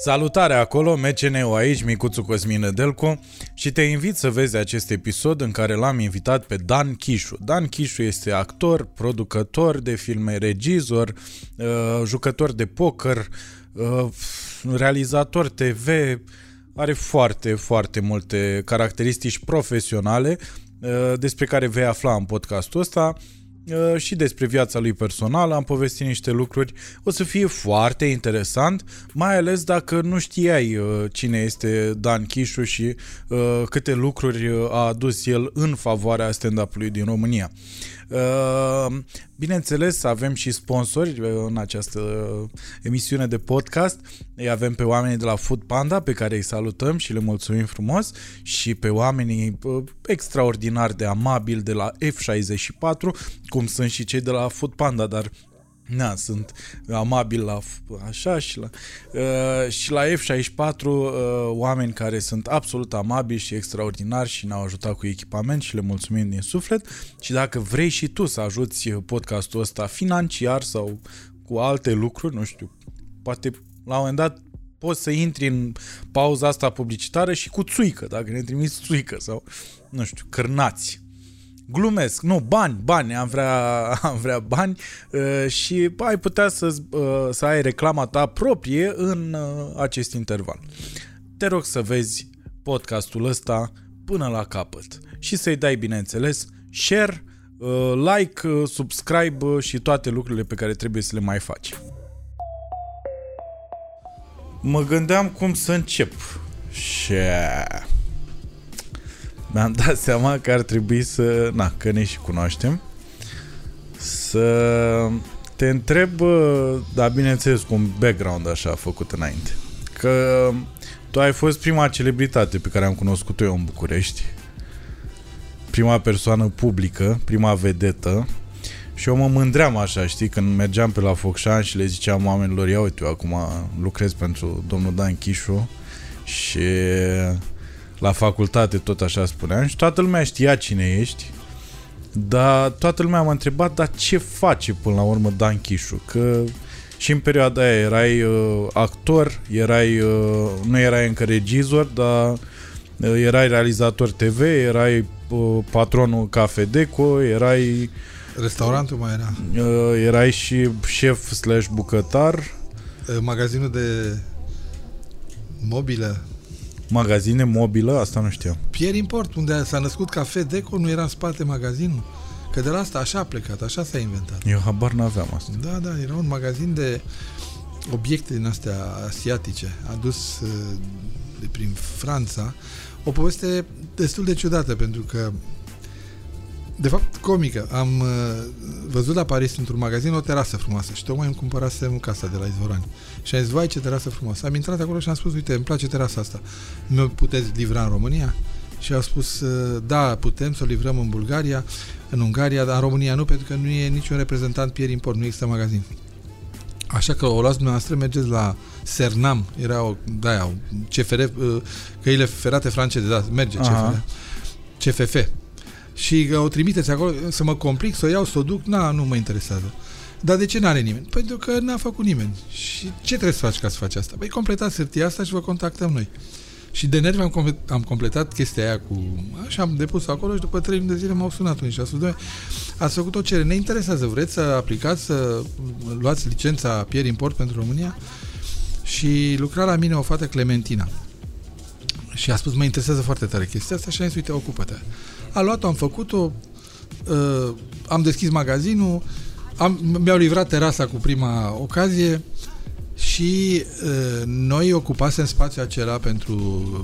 Salutare acolo, MCN-ul aici, Micuțu Cosmin Delcu și te invit să vezi acest episod în care l-am invitat pe Dan Chișu. Dan Chișu este actor, producător de filme, regizor, uh, jucător de poker, uh, realizator TV, are foarte, foarte multe caracteristici profesionale uh, despre care vei afla în podcastul ăsta Uh, și despre viața lui personală, am povestit niște lucruri. O să fie foarte interesant, mai ales dacă nu știai uh, cine este Dan Chișu și uh, câte lucruri a adus el în favoarea stand-up-ului din România. Uh, bineînțeles, avem și sponsori uh, în această emisiune de podcast. Îi avem pe oamenii de la Food Panda, pe care îi salutăm și le mulțumim frumos, și pe oamenii uh, extraordinar de amabili de la F64, cum sunt și cei de la Food Panda, dar Na, sunt amabil la așa și la, uh, și la F64 uh, oameni care sunt absolut amabili și extraordinari și ne-au ajutat cu echipament și le mulțumim din suflet. Și dacă vrei și tu să ajuți podcastul ăsta financiar sau cu alte lucruri, nu știu, poate la un moment dat poți să intri în pauza asta publicitară și cu țuică, dacă ne trimiți țuică sau, nu știu, cârnați Glumesc, nu, bani, bani, am vrea, am vrea bani uh, și ai putea să, uh, să ai reclama ta proprie în uh, acest interval. Te rog să vezi podcastul ăsta până la capăt și să-i dai, bineînțeles, share, uh, like, uh, subscribe uh, și toate lucrurile pe care trebuie să le mai faci. Mă gândeam cum să încep și mi-am dat seama că ar trebui să, na, că ne și cunoaștem, să te întreb, dar bineînțeles cu un background așa făcut înainte. Că tu ai fost prima celebritate pe care am cunoscut-o eu în București, prima persoană publică, prima vedetă, și eu mă mândream așa, știi, când mergeam pe la Focșan și le ziceam oamenilor, ia uite, eu acum lucrez pentru domnul Dan Chișu și la facultate tot așa spuneam și toată lumea știa cine ești, dar toată lumea m-a întrebat, dar ce face până la urmă Dan Chișu? Că și în perioada aia erai uh, actor, erai, uh, nu erai încă regizor, dar uh, erai realizator TV, erai uh, patronul Cafedeco, erai... Restaurantul mai era. Uh, erai și șef slash bucătar. Uh, magazinul de mobilă Magazine mobilă? Asta nu știam. Pierre Import, unde s-a născut Cafe Deco, nu era în spate magazinul? Că de la asta așa a plecat, așa s-a inventat. Eu habar n-aveam asta. Da, da, era un magazin de obiecte din astea asiatice, adus uh, de prin Franța. O poveste destul de ciudată, pentru că de fapt, comică. Am uh, văzut la Paris într-un magazin o terasă frumoasă și tocmai îmi cumpărasem casa de la Izvorani. Și am zis, vai ce terasă frumoasă. Am intrat acolo și am spus, uite, îmi place terasa asta. Mi puteți livra în România? Și au spus, uh, da, putem să o livrăm în Bulgaria, în Ungaria, dar în România nu, pentru că nu e niciun reprezentant Pier Import, nu există magazin. Așa că o luați dumneavoastră, mergeți la Sernam, era o, da, CFR, uh, căile ferate franceze, da, merge Aha. CFR. CFF și o trimiteți acolo să mă complic, să o iau, să o duc, na, nu mă interesează. Dar de ce n-are nimeni? Pentru că n-a făcut nimeni. Și ce trebuie să faci ca să faci asta? Păi completați hârtia asta și vă contactăm noi. Și de nervi am, complet, am completat chestia aia cu... Așa am depus acolo și după trei de zile m-au sunat unii și a spus, ați făcut o cerere, ne interesează, vreți să aplicați, să luați licența Pier Import pentru România? Și lucra la mine o fată Clementina. Și a spus, mă interesează foarte tare chestia asta și am zis, uite, ocupă-te. A luat-o, am făcut-o, uh, am deschis magazinul, am, mi-au livrat terasa cu prima ocazie și uh, noi ocupasem spațiul acela pentru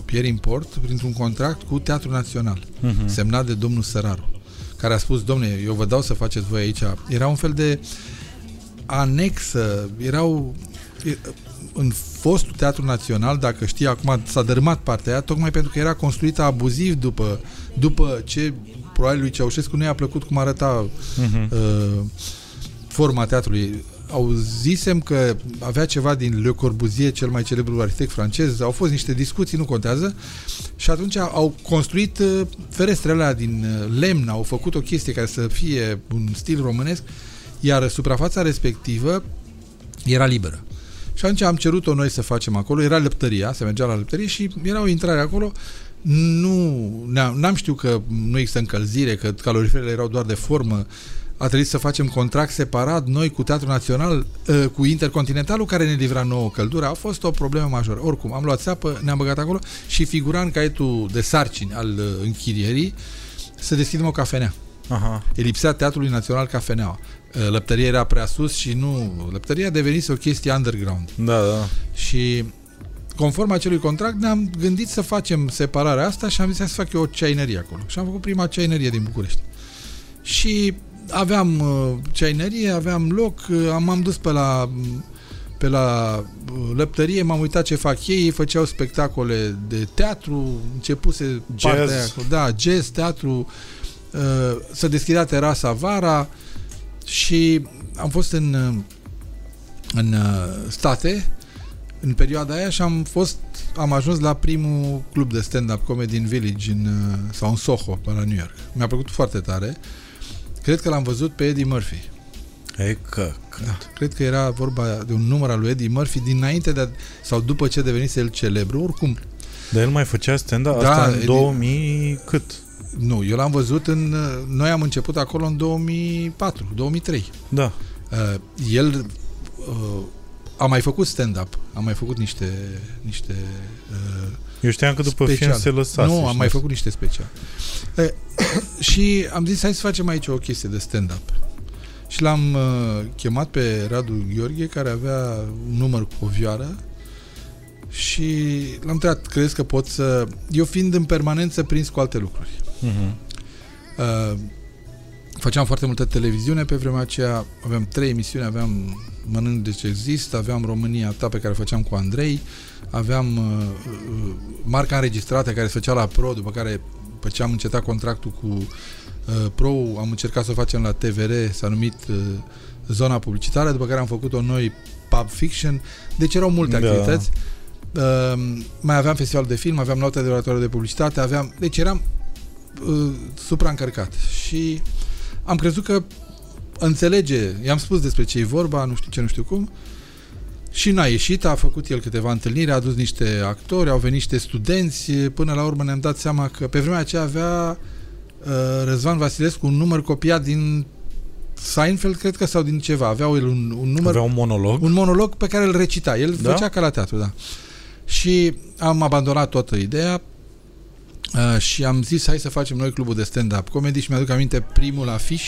Pier Import printr-un contract cu Teatrul Național, uh-huh. semnat de domnul Săraru, care a spus, domne, eu vă dau să faceți voi aici. Era un fel de anexă, erau în fostul Teatru Național, dacă știi, acum s-a dărâmat partea aia, tocmai pentru că era construită abuziv după, după ce probabil lui Ceaușescu nu i-a plăcut cum arăta uh-huh. uh, forma teatrului. Au zisem că avea ceva din Le Corbusier, cel mai celebru arhitect francez, au fost niște discuții, nu contează, și atunci au construit uh, ferestrele alea din uh, lemn, au făcut o chestie care să fie un stil românesc, iar suprafața respectivă era liberă. Și atunci am cerut-o noi să facem acolo, era lăptăria, se mergea la lăptărie și era o intrare acolo, nu, n-am, n-am știut că nu există încălzire, că caloriferele erau doar de formă, a trebuit să facem contract separat noi cu Teatrul Național, ă, cu Intercontinentalul care ne livra nouă căldură. A fost o problemă majoră. Oricum, am luat țeapă, ne-am băgat acolo și figura în caietul de sarcini al ă, închirierii să deschidem o cafenea. Aha. Elipsea Teatrului Național cafeneaua. Ă, Lăptăria era prea sus și nu... Lăptăria a devenit o chestie underground. Da, da. Și conform acelui contract ne-am gândit să facem separarea asta și am zis hai să fac eu o ceainerie acolo. Și am făcut prima ceainerie din București. Și aveam uh, ceainerie, aveam loc, uh, am, am dus pe la pe la uh, lăptărie, m-am uitat ce fac ei, ei făceau spectacole de teatru, începuse Jazz. partea aia, cu- da, jazz, teatru, uh, să deschidea terasa vara și am fost în, uh, în uh, state în perioada aia și am fost am ajuns la primul club de stand-up comedy în Village în, uh, sau în Soho, pe la New York. Mi-a plăcut foarte tare. Cred că l-am văzut pe Eddie Murphy. E că, că. Da. Cred că era vorba de un număr al lui Eddie Murphy dinainte de a, sau după ce devenise el celebru. Oricum, Dar el mai făcea stand-up? Da, Asta în Eddie- 2000 cât? nu, eu l-am văzut în... uh, Noi am început acolo în 2004, 2003. Da. Uh, el uh, a mai făcut stand-up, a mai făcut niște, niște uh, Eu știam că după special. film se lăsase. Nu, am și mai nu- făcut niște special. E, și am zis, hai să facem aici o chestie de stand-up. Și l-am uh, chemat pe Radu Gheorghe, care avea un număr cu o vioară și l-am întrebat, crezi că pot să... Eu fiind în permanență prins cu alte lucruri. Mhm. Uh, făceam foarte multă televiziune pe vremea aceea, aveam trei emisiuni, aveam Mănânc de ce există, aveam România ta pe care o făceam cu Andrei, aveam uh, uh, marca înregistrată care se făcea la Pro, după care după ce am încetat contractul cu uh, Pro, am încercat să o facem la TVR, s-a numit uh, zona publicitară, după care am făcut-o noi Pub Fiction, deci erau multe Da. activități. Uh, mai aveam festival de film, aveam note de oratoare de publicitate, aveam, deci eram uh, supraîncărcat și am crezut că înțelege, i-am spus despre ce e vorba, nu știu ce, nu știu cum, și n-a ieșit, a făcut el câteva întâlniri, a adus niște actori, au venit niște studenți, până la urmă ne-am dat seama că pe vremea aceea avea uh, Răzvan Vasilescu un număr copiat din Seinfeld, cred că, sau din ceva. Avea el un, un număr Avea un monolog? un monolog pe care îl recita. El Da? da? făcea ca la teatru, da. Și am abandonat toată ideea uh, și am zis hai să facem noi clubul de stand-up comedy și mi-aduc aminte primul afiș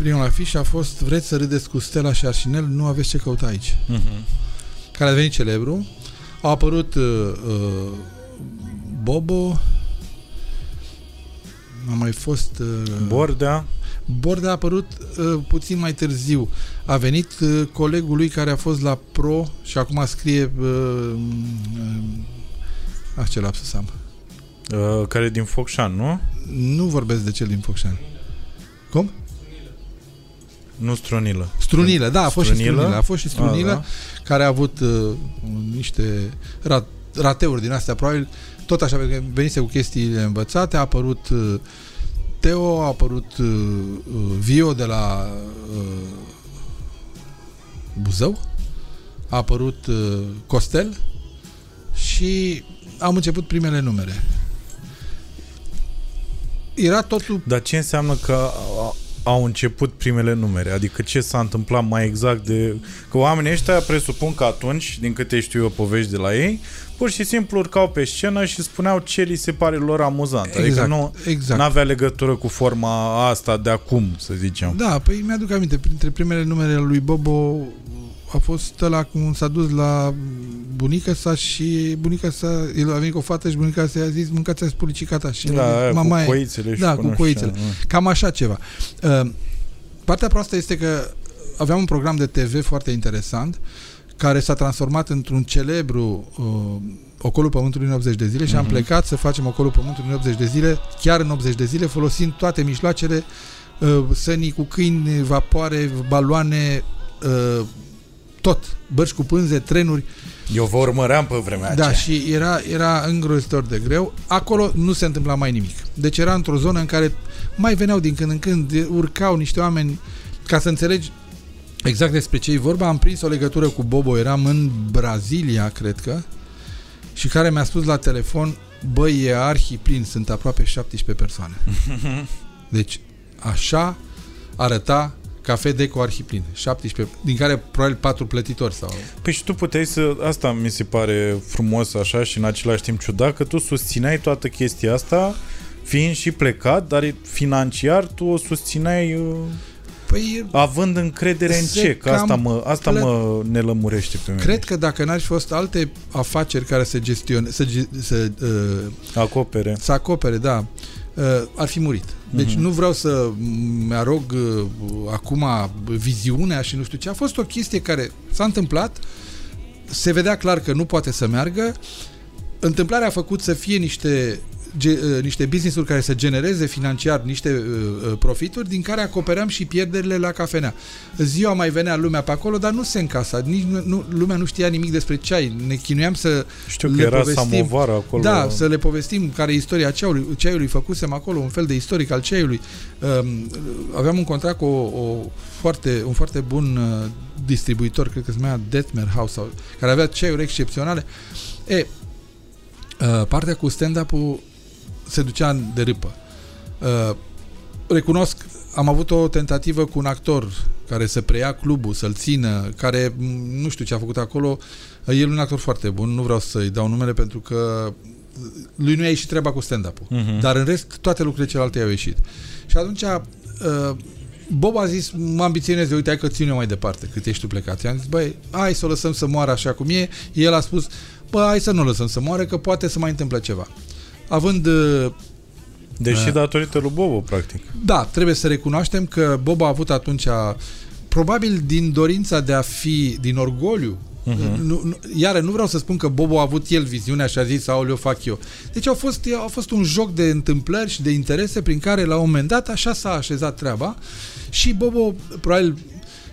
primul afiș a fost vreți să râdeți cu Stella și Arșinel, nu aveți ce căuta aici. Mhm. Care a devenit celebru. Au apărut uh, uh, Bobo a mai fost uh, Bordea? Bord a apărut uh, puțin mai târziu. A venit uh, colegul lui care a fost la Pro și acum scrie uh, uh, ah, ce lapsus am. Uh, care e din Focșan, nu? Nu vorbesc de cel din Focșani. Cum? Nu Stronilă. Strunilă, da, a fost Strunilă? și Strunilă. A fost și Strunilă, A, da. care a avut uh, niște rat, rateuri din astea, probabil tot așa, pentru că venise cu chestiile învățate, a apărut uh, Teo, a apărut uh, uh, Vio de la uh, Buzău, a apărut uh, Costel și am început primele numere. Era totul Dar ce înseamnă că a- au început primele numere? Adică ce s-a întâmplat mai exact de... Că oamenii ăștia presupun că atunci, din câte știu eu povești de la ei, pur și simplu urcau pe scenă și spuneau ce li se pare lor amuzant. Adică exact, nu exact. avea legătură cu forma asta de acum, să zicem. Da, păi mi-aduc aminte, printre primele numere ale lui Bobo a fost ăla cum s-a dus la bunica sa și bunica sa, el a venit cu o fată și bunica sa i-a zis mâncați azi pulicicata și Da, aia cu mama e- coițele și da, cu cu nu știu coițele. ce, nu. Cam așa ceva. Uh, partea proastă este că aveam un program de TV foarte interesant care s-a transformat într-un celebru uh, Ocolul Pământului în 80 de zile și am Mhm. plecat să facem Ocolul Pământului în 80 de zile, chiar în 80 de zile, folosind toate mijloacele, uh, sănii cu câini, vapoare, baloane, uh, tot, bărci cu pânze, trenuri, Eu vă urmăream pe vremea da, aceea. și era, era îngrozitor de greu. Acolo nu se întâmpla mai nimic. Deci era într-o zonă în care mai veneau din când în când, urcau niște oameni, ca să înțelegi, Exact despre ce e vorba, am prins o legătură cu Bobo, eram în Brazilia, cred că, și care mi-a spus la telefon, băi, e arhi plin, sunt aproape 17 persoane. Deci, așa arăta cafe deco arhiplin, 17, din care probabil 4 plătitori sau... Păi și tu puteai să... Asta mi se pare frumos așa și în același timp ciudat, că tu susțineai toată chestia asta fiind și plecat, dar financiar tu o susțineai... Uh, Păi, având încredere în ce? Că asta mă, asta plă... mă nelămurește pe mine. Cred că dacă n-ar fi fost alte afaceri care să gestione, să, să, uh, acopere. să acopere, da, uh, ar fi murit. Deci mm-hmm. nu vreau să mi-arog uh, acum viziunea și nu știu ce. A fost o chestie care s-a întâmplat, se vedea clar că nu poate să meargă, întâmplarea a făcut să fie niște ge, uh, niște business-uri care să genereze financiar niște uh, uh, profituri din care acopeream și pierderile la cafenea. Ziua mai venea lumea pe acolo, dar nu se încasa. Nici nu, nu, lumea nu știa nimic despre ceai. Ne chinuiam să Știu că le era povestim. samovară acolo. Da, să le povestim care e istoria ceaiului. ceaiului. Făcusem acolo un fel de istoric al ceaiului. Um, aveam un contract cu o, o foarte, un foarte bun uh, distribuitor, cred că se numea Detmer House, sau, care avea ceaiuri excepționale. E, uh, partea cu stand-up-ul se ducea de râpă. Uh, recunosc, am avut o tentativă cu un actor care să preia clubul, să-l țină, care nu știu ce a făcut acolo. El e un actor foarte bun, nu vreau să-i dau numele pentru că lui nu i-a ieșit treaba cu stand-up-ul. Uh-huh. Dar în rest, toate lucrurile celelalte i-au ieșit. Și atunci, uh, Bob a zis, mă ambiționez, de uite, hai că ține mai departe, cât ești tu plecat. I-am zis, băi, hai să o lăsăm să moară așa cum e. El a spus, bă, hai să nu o lăsăm să moară, că poate să mai întâmple ceva având... Deși uh, datorită lui Bobo, practic. Da, trebuie să recunoaștem că Bobo a avut atunci, probabil din dorința de a fi, din orgoliu, Uh-huh. Nu, nu, iar nu vreau să spun că Bobo a avut el viziunea și a zis, sau le fac eu. Deci a fost, a fost un joc de întâmplări și de interese prin care la un moment dat așa s-a așezat treaba și Bobo probabil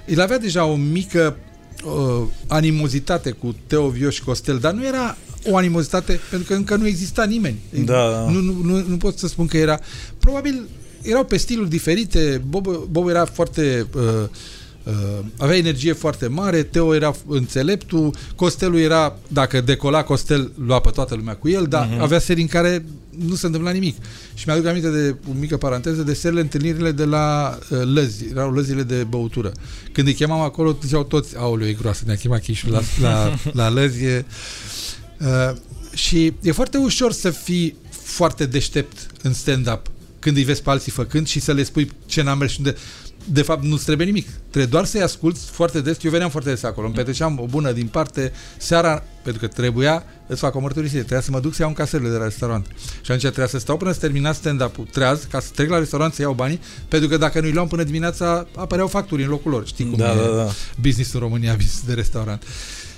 el avea deja o mică uh, animozitate cu Teo Vio și Costel, dar nu era o animozitate pentru că încă nu exista nimeni. Da, da. Nu, nu, nu, nu pot să spun că era... Probabil erau pe stiluri diferite. Bob, Bob era foarte... Uh, uh, avea energie foarte mare, Teo era înțeleptul, Costelul era, dacă decola Costel, lua pe toată lumea cu el, dar uh-huh. avea serii în care nu se întâmpla nimic. Și mi-aduc aminte de o mică paranteză de serile întâlnirile de la uh, lăzi, erau lăzile de băutură. Când îi chemam acolo, ziceau toți, aoleu, e groasă, ne-a chemat chișul la, la, la lăzi, e, Uh, și e foarte ușor să fii foarte deștept în stand-up când îi vezi pe alții făcând și să le spui ce n-am mers și unde... De fapt, nu-ți trebuie nimic. Trebuie doar să-i asculți foarte des. Eu veneam foarte des acolo. Îmi petreceam o bună din parte seara, pentru că trebuia, îți fac o mărturisire, trebuia să mă duc să iau în casele de la restaurant. Și atunci trebuia să stau până să termina stand-up-ul treaz, ca să trec la restaurant să iau banii, pentru că dacă nu-i luam până dimineața, apăreau facturi în locul lor. Știi cum da, e da, da. business în România, business de restaurant.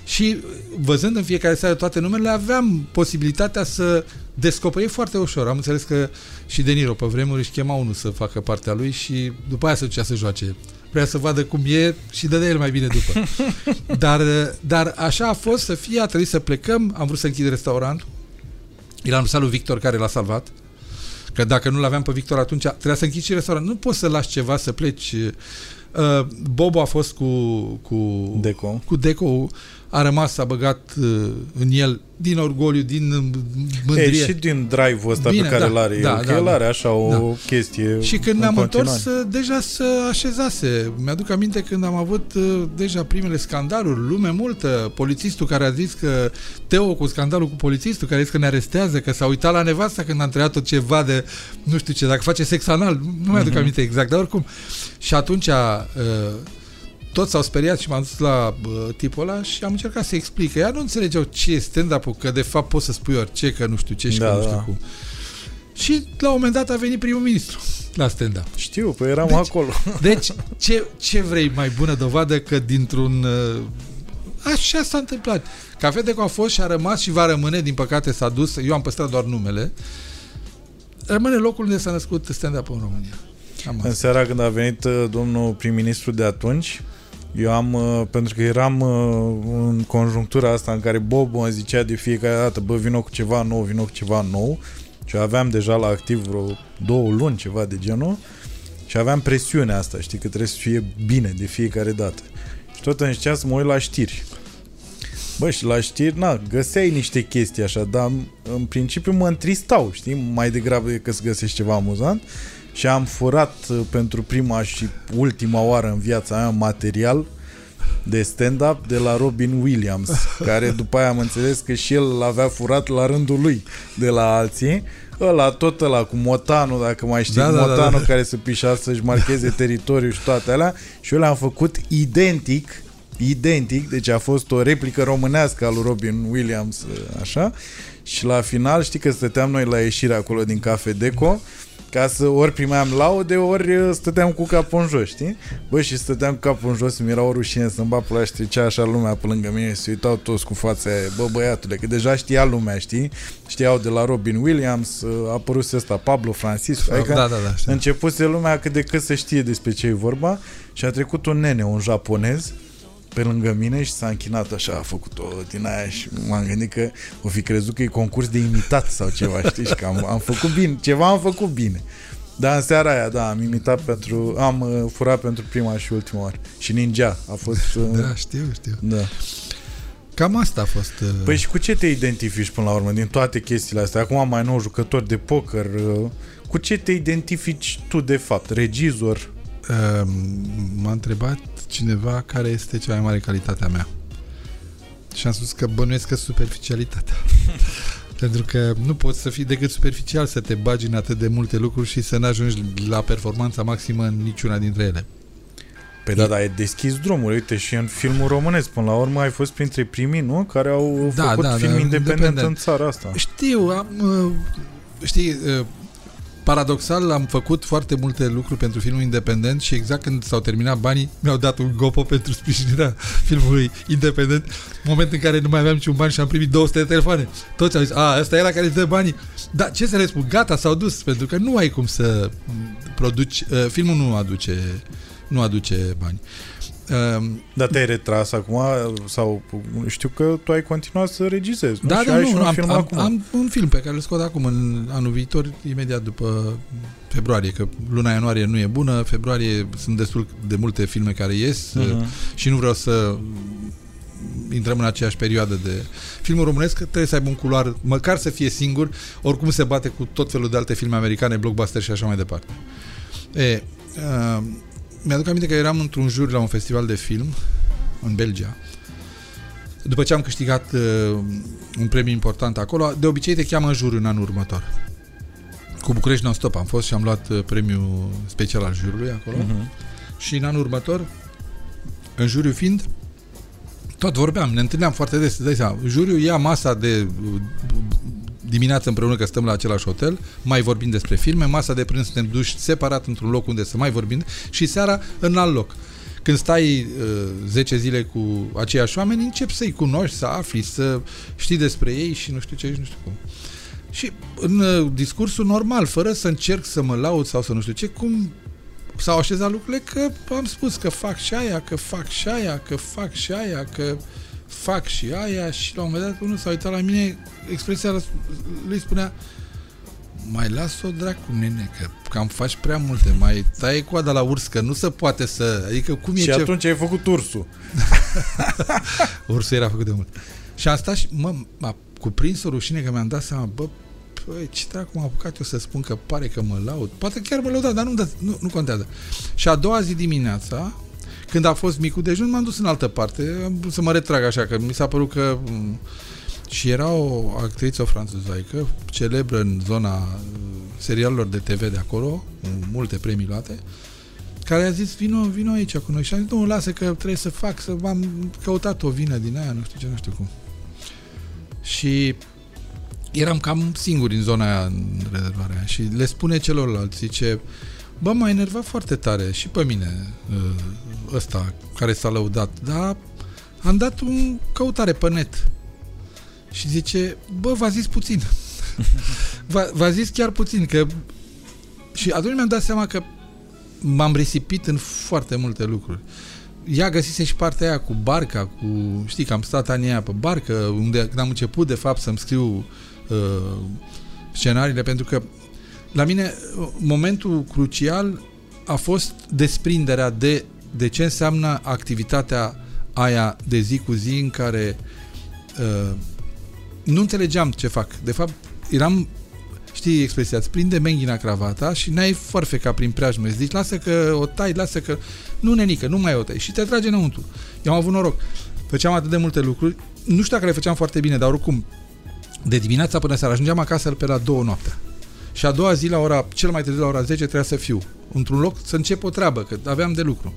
Și văzând în fiecare seară toate numerele, aveam posibilitatea să descoperi foarte ușor. Am înțeles că și De Niro pe vremuri își chema unul să facă partea lui și după aia se ducea să joace. Vrea să vadă cum e și dădea el mai bine după. dar, dar așa a fost să fie, a trebuit să plecăm, am vrut să închid restaurantul. El a lui Victor care l-a salvat. Că dacă nu l-aveam pe Victor atunci, trebuia să închid și restaurantul. Nu poți să lași ceva să pleci. Uh, Bobo a fost cu, cu Deco. Cu Deco a rămas, s-a băgat uh, în el din orgoliu, din mândrie. E, și din drive-ul ăsta Bine, pe care da, îl are da, el, da, că el da, are așa o da. chestie Și când în ne-am continuare. întors, deja se așezase. Mi-aduc aminte când am avut uh, deja primele scandaluri, lume multă, polițistul care a zis că Teo cu scandalul cu polițistul, care a zis că ne arestează, că s-a uitat la nevasta când a întrebat tot ceva de, nu știu ce, dacă face sex anal, nu mi-aduc uh-huh. aminte exact, dar oricum. Și atunci uh, toți s-au speriat și m-am dus la bă, tipul ăla și am încercat să explic. Ea nu înțelegeau ce e stand-up-ul, că de fapt poți să spui orice, că nu știu ce și da, că nu știu da. cum. Și la un moment dat a venit primul ministru la stand-up. Știu, păi eram deci, acolo. Deci, ce, ce vrei mai bună dovadă că dintr-un... Uh, așa s-a întâmplat. Cafedeco a fost și a rămas și va rămâne, din păcate s-a dus, eu am păstrat doar numele, rămâne locul unde s-a născut stand-up în România. Am în seara când a venit uh, domnul prim-ministru de atunci, eu am, uh, pentru că eram uh, în conjunctura asta în care Bob îmi zicea de fiecare dată, bă, vină cu ceva nou, vină cu ceva nou, și aveam deja la activ vreo două luni, ceva de genul, și aveam presiunea asta, știi, că trebuie să fie bine de fiecare dată. Și tot încerceam să mă uit la știri. Bă, și la știri, na, găseai niște chestii așa, dar în principiu mă întristau, știi, mai degrabă decât să găsești ceva amuzant. Și am furat uh, pentru prima și ultima oară în viața mea material de stand-up de la Robin Williams, care după aia am înțeles că și el l-avea furat la rândul lui de la alții. Ăla, tot ăla cu motanul, dacă mai știi, da, da, motanul da, da. care se pișa să-și marcheze teritoriul și toate alea. Și eu le-am făcut identic identic, deci a fost o replică românească a lui Robin Williams, așa, și la final știi că stăteam noi la ieșire acolo din Cafe Deco ca să ori primeam laude, ori uh, stăteam cu capul în jos, știi? Bă, și stăteam cu capul în jos, mi era o rușine să-mi bat pula și trecea așa lumea pe lângă mine și se uitau toți cu fața aia, bă, băiatule, că deja știa lumea, știi? Știau de la Robin Williams, uh, a apărut ăsta Pablo Francisco, adică da, da, da, știu. începuse lumea cât de cât să știe despre ce e vorba și a trecut un nene, un japonez, pe lângă mine și s-a închinat așa, a făcut-o din aia și m-am gândit că o fi crezut că e concurs de imitat sau ceva, știi, și că am, am făcut bine, ceva am făcut bine. Dar în seara aia, da, am imitat pentru, am uh, furat pentru prima și ultima oară. Și Ninja a fost... Uh, da, știu, știu. Da. Cam asta a fost... Uh... Păi și cu ce te identifici până la urmă din toate chestiile astea? Acum mai nou jucător de poker, uh, cu ce te identifici tu de fapt? Regizor? Uh, m-a întrebat cineva care este cea mai mare calitatea mea. Și am spus că bănuiesc că superficialitatea. Pentru că nu poți să fii decât superficial să te bagi în atât de multe lucruri și să nu ajungi la performanța maximă în niciuna dintre ele. Păi da, dar ai deschis drumul. Uite, și în filmul românesc, până la urmă, ai fost printre primii, nu? Care au da, făcut da, film da, independent, independent în țara asta. Știu, am, uh, știi, uh, paradoxal am făcut foarte multe lucruri pentru filmul independent și exact când s-au terminat banii mi-au dat un gopo pentru sprijinirea filmului independent. Moment în care nu mai aveam niciun bani și am primit 200 de telefoane. Toți au zis, a, ăsta era care îți dă banii. Da, ce să le spun, gata, s-au dus pentru că nu ai cum să produci uh, filmul nu aduce nu aduce bani Um, Dar te-ai retras acum sau știu că tu ai continuat să regizezi, Da, da, nu, un am, film am, acum. am un film pe care îl scot acum în anul viitor, imediat după februarie, că luna ianuarie nu e bună, februarie sunt destul de multe filme care ies uh-huh. și nu vreau să intrăm în aceeași perioadă de filmul românesc, trebuie să aibă un culoar, măcar să fie singur, oricum se bate cu tot felul de alte filme americane, blockbuster și așa mai departe. E, uh, mi-aduc aminte că eram într-un jur la un festival de film în Belgia. După ce am câștigat uh, un premiu important acolo, de obicei te cheamă în jur în anul următor. Cu București non-stop am fost și am luat uh, premiul special al jurului acolo. Uh-huh. Și în anul următor, în juriu fiind, tot vorbeam, ne întâlneam foarte des, dai seama, juriu ia masa de dimineața împreună că stăm la același hotel, mai vorbim despre filme, masa de prânz suntem duși separat într-un loc unde să mai vorbim și seara în alt loc. Când stai uh, 10 zile cu aceiași oameni, începi să-i cunoști, să afli, să știi despre ei și nu știu ce și nu știu cum. Și în uh, discursul normal, fără să încerc să mă laud sau să nu știu ce, cum s-au așezat lucrurile că am spus că fac și aia, că fac și aia, că fac și aia, că fac și aia și la un moment dat unul s-a uitat la mine, expresia lui spunea mai las-o dracu, nene, că cam faci prea multe, mai taie coada la urs, că nu se poate să... Adică cum și e Și atunci ce... ai făcut ursul. ursul era făcut de mult. Și am stat și, mă, m-a cuprins o rușine că mi-am dat seama, bă, păi, ce dracu m-a apucat eu să spun că pare că mă laud. Poate chiar mă laud, dar nu, nu, nu contează. Și a doua zi dimineața, când a fost micul dejun, m-am dus în altă parte, să mă retrag așa, că mi s-a părut că... Mm, și era o actriță franțuzaică, celebră în zona uh, serialelor de TV de acolo, multe premii luate, care a zis, vino, vino aici cu noi. Și am zis, nu, lasă că trebuie să fac, să am căutat o vină din aia, nu știu ce, nu știu cum. Și eram cam singur în zona aia, în rezervarea și le spune celorlalți, zice, Bă, m-a enervat foarte tare și pe mine uh, ăsta care s-a lăudat, dar am dat un căutare pe net și zice, bă, v-a zis puțin. v-a, v-a zis chiar puțin, că și atunci mi-am dat seama că m-am risipit în foarte multe lucruri. Ea găsise și partea aia cu barca, cu, știi că am stat anii aia pe barcă, unde când am început de fapt să-mi scriu uh, scenariile, pentru că la mine, momentul crucial a fost desprinderea de, de ce înseamnă activitatea aia de zi cu zi în care uh, nu înțelegeam ce fac. De fapt, eram știi expresia, îți prinde menghina cravata și n-ai farfeca prin preajmă. Îți zici, lasă că o tai, lasă că... Nu, nenică, nu mai o tai. Și te trage înăuntru. Eu am avut noroc. Făceam atât de multe lucruri. Nu știu dacă le făceam foarte bine, dar oricum, de dimineața până seara, ajungeam acasă pe la două noaptea. Și a doua zi, la ora, cel mai târziu la ora 10, trebuia să fiu într-un loc să încep o treabă, că aveam de lucru.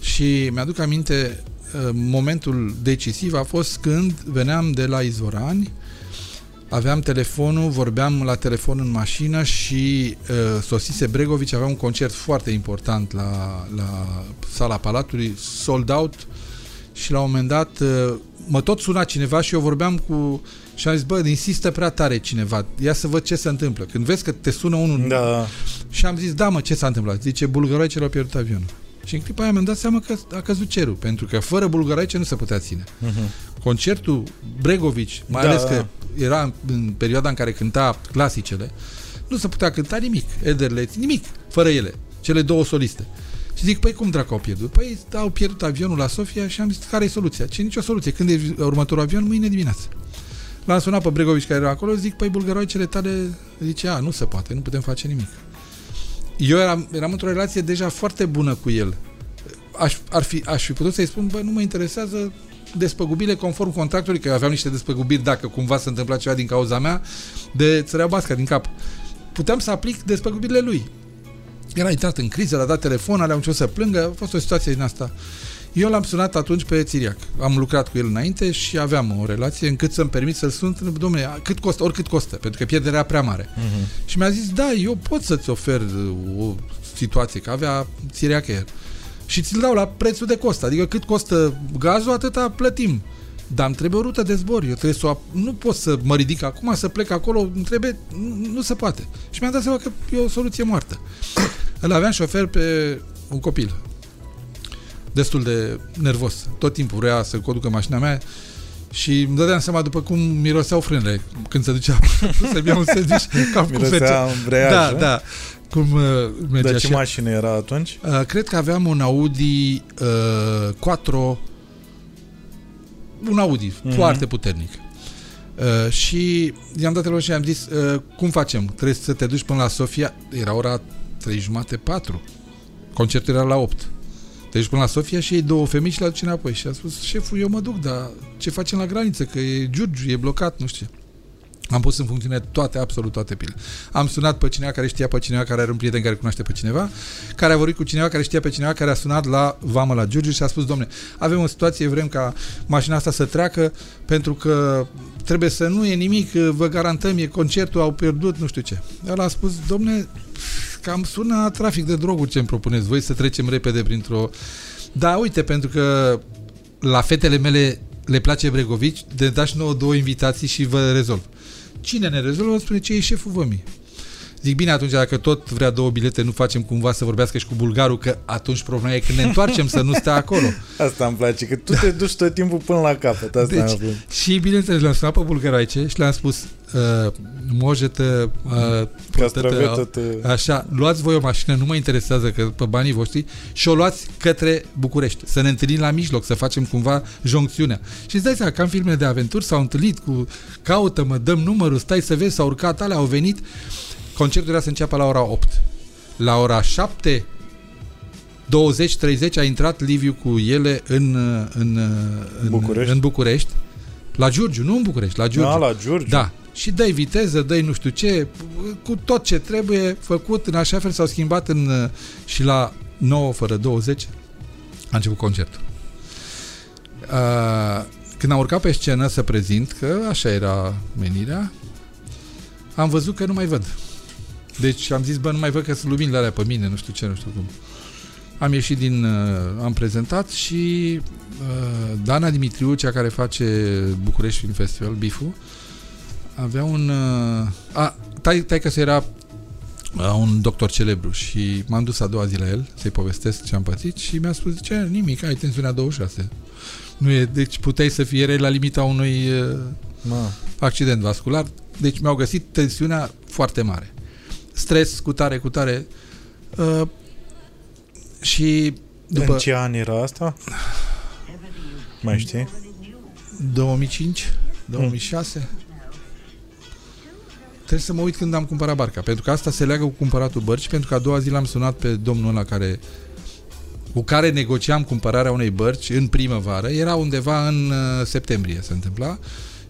Și mi-aduc aminte, uh, momentul decisiv a fost când veneam de la Izvorani, aveam telefonul, vorbeam la telefon în mașină și uh, sosise Bregovici, avea un concert foarte important la, la sala Palatului, sold out și la un moment dat uh, mă tot suna cineva și eu vorbeam cu și am zis, bă, insistă prea tare cineva, ia să văd ce se întâmplă. Când vezi că te sună unul Da. și am zis, da mă, ce s-a întâmplat? Zice, bulgăroicele au pierdut avionul. Și în clipa aia mi-am dat seama că a căzut cerul, pentru că fără bulgăroice nu se putea ține. Mhm. Concertul Bregovici, mai Da, ales da. că era în, în perioada în care cânta clasicele, nu se putea cânta nimic, Ederleți, nimic, fără ele, cele două soliste. Și zic, păi cum dracu au pierdut? Păi au pierdut avionul la Sofia și am zis, care e soluția? Ce nicio soluție. Când e următorul avion? Mâine dimineață. L-am sunat pe Bregovici care era acolo, zic, păi bulgăroicele tale, zice, a, nu se poate, nu putem face nimic. Eu eram, eram într-o relație deja foarte bună cu el. Aș, ar fi, aș fi putut să-i spun, bă, nu mă interesează despăgubile conform contractului, că eu aveam niște despăgubiri dacă cumva se întâmpla ceva din cauza mea, de țărea basca din cap. Puteam să aplic despăgubirile lui. Era intrat în criză, l-a dat telefon, alea început să plângă, a fost o situație din asta. Eu l-am sunat atunci pe Țiriac. Am lucrat cu el înainte și aveam o relație încât să-mi permit să-l sun, domnule, cât costă, oricât costă, pentru că pierderea era prea mare. Mhm. Și mi-a zis, da, eu pot să-ți ofer uh, o situație, că avea Țiriac Air. Și ți-l dau la prețul de cost, adică cât costă gazul, atâta plătim. Dar îmi trebuie o rută de zbor, eu trebuie să o, ap- nu pot să mă ridic acum, să plec acolo, îmi trebuie, nu, nu se poate. Și mi-am dat seama că e o soluție moartă. Îl aveam șofer pe un copil, destul de nervos. Tot timpul vrea să conducă mașina mea și îmi dădeam seama după cum miroseau frânele când se ducea să-mi ia un sandwich cam cu Mirosea fece. îmbreiaj, Da, nu? da. Cum uh, mergea Dar ce și- mașină era atunci? Uh, cred că aveam un Audi uh, Quattro un Audi Mhm. foarte puternic. Uh, și i-am dat telefon și i-am zis uh, cum facem? Trebuie să te duci până la Sofia. Era ora 3 jumate, 4. Concertul era la 8. Te duci până la Sofia și ei două femei și le aduci înapoi. Și a spus, șeful, eu mă duc, dar ce facem la graniță? Că e Giurgiu, e blocat, nu știu ce. Am pus în funcțiune toate, absolut toate pile. Am sunat pe cineva care știa pe cineva care are un prieten care cunoaște pe cineva, care a vorbit cu cineva care știa pe cineva care a sunat la Vamă la Giurgiu și a spus, domne, avem o situație, vrem ca mașina asta să treacă pentru că trebuie să nu e nimic, vă garantăm, e concertul, au pierdut, nu știu ce. El a spus, domne, cam sună a trafic de droguri ce îmi propuneți voi să trecem repede printr-o... Da, uite, pentru că la fetele mele le place Bregovici, de dați nouă două invitații și vă rezolv. Cine ne rezolvă? Îmi spune ce e șeful vămii. Zic, bine, atunci dacă tot vrea două bilete, nu facem cumva să vorbească și cu bulgarul, că atunci problema e când ne întoarcem să nu stea acolo. Asta îmi place, că tu te duci tot timpul până la capăt. Asta deci, și bineînțeles, l-am sunat pe bulgaraice și le-am spus, uh, mojetă, ă, uh, potătă, așa, luați voi o mașină, nu mă interesează că pe banii voștri și o luați către București, să ne întâlnim la mijloc, să facem cumva joncțiunea. Și îți dai seama, ca în filmele de aventuri s-au întâlnit cu caută-mă, dăm numărul, stai să vezi, s-au urcat alea, au venit Concertul era să înceapă la ora 8. La ora 7 20-30 a intrat Liviu cu ele în, în, în, București? în București. La Giurgiu, nu în București, la Giurgiu. Da, la Giurgiu. Da. Și dai viteză, dai nu știu ce, cu tot ce trebuie făcut, în așa fel s-au schimbat în, și la 9 fără 20 a început concertul. Uh, când am urcat pe scenă să prezint, că așa era menirea, am văzut că nu mai văd. Deci am zis, bă, nu mai văd că sunt luminile alea pe mine, nu știu ce, nu știu cum. Am ieșit din... Uh, am prezentat și uh, Dana Dimitriu, cea care face București Film Festival, Bifu, avea un... Uh, a, tai, tai că era uh, un doctor celebru și m-am dus a doua zi la el să-i povestesc ce am pățit și mi-a spus, ce, nimic, ai tensiunea 26. Nu e, deci puteai să fii erai la limita unui uh, Ma. accident vascular, deci mi-au găsit tensiunea foarte mare. Stres, cu tare, cu tare. Uh, și după... În ce an era asta? Mai știi? 2005, 2006. Trebuie să mă uit când am cumpărat barca, pentru că asta se leagă cu cumpăratul bărci, pentru că a doua zi l-am sunat pe domnul ăla care cu care negociam cumpărarea unei bărci în primăvară, era undeva în uh, septembrie se întâmpla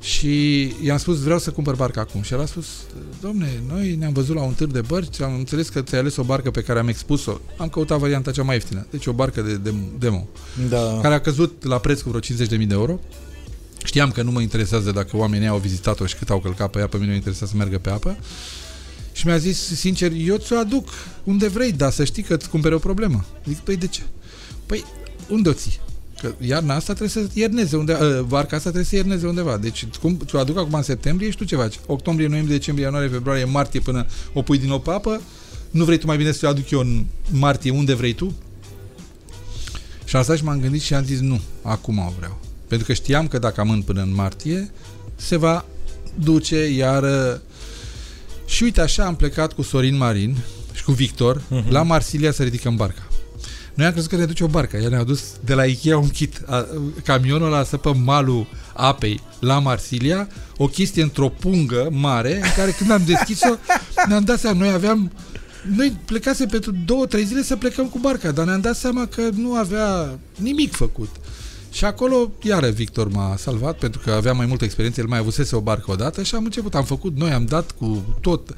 și i-am spus vreau să cumpăr barca acum și el a spus domne, noi ne-am văzut la un târg de bărci, am înțeles că ți-ai ales o barcă pe care am expus-o, am căutat varianta cea mai ieftină, deci o barcă de, de demo, Da. care a căzut la preț cu vreo 50.000 de euro. Știam că nu mă interesează dacă oamenii au vizitat-o și cât au călcat pe ea, pe mine mă interesa să meargă pe apă. Și mi-a zis, sincer, eu ți-o aduc unde vrei, dar să știi că îți cumpere o problemă. Zic, păi de ce? Păi, unde o ții? Că iarna asta trebuie să ierneze unde, uh, varca asta trebuie să ierneze undeva. Deci cum ți-o aduc acum în septembrie și tu ce faci? Octombrie, noiembrie, decembrie, ianuarie, februarie, martie până o pui din nou pe apă? Nu vrei tu mai bine să ți-o aduc eu în martie unde vrei tu? Și am stat și m-am gândit și am zis nu, acum o vreau. Pentru că știam că dacă amân până în martie, se va duce iar... uh, Și uite, așa am plecat cu Sorin Marin și cu Victor Mhm. la Marsilia să ridicăm barca. Noi am crezut că ne duce o barcă. Ea ne-a dus de la Ikea un kit. A, camionul ăla să pe malul apei la Marsilia, o chestie într-o pungă mare, în care când am deschis-o, ne-am dat seama, noi aveam noi plecase pentru două, trei zile să plecăm cu barca, dar ne-am dat seama că nu avea nimic făcut. Și acolo, iară, Victor m-a salvat, pentru că avea mai multă experiență, el mai avusese o barcă odată și am început, am făcut, noi am dat cu tot.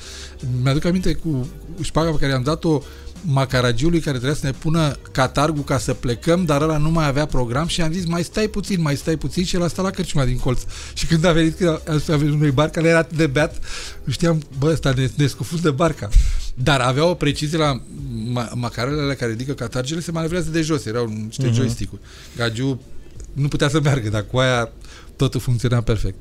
Mi-aduc aminte cu șpaga pe care am dat-o macaragiului care trebuia să ne pună catargul ca să plecăm, dar ăla nu mai avea program și am zis mai stai puțin, mai stai puțin și el a stat la cărciuma din colț. Și când a venit, când a venit unui barca, era atât de beat, știam, bă, ăsta ne, ne scufuz de barca. Dar avea o precizie la ma- macarelele care ridică catargele, se manevrează de jos, erau niște uh-huh. joystick-uri. Gagiu nu putea să meargă, dar cu aia totul funcționa perfect.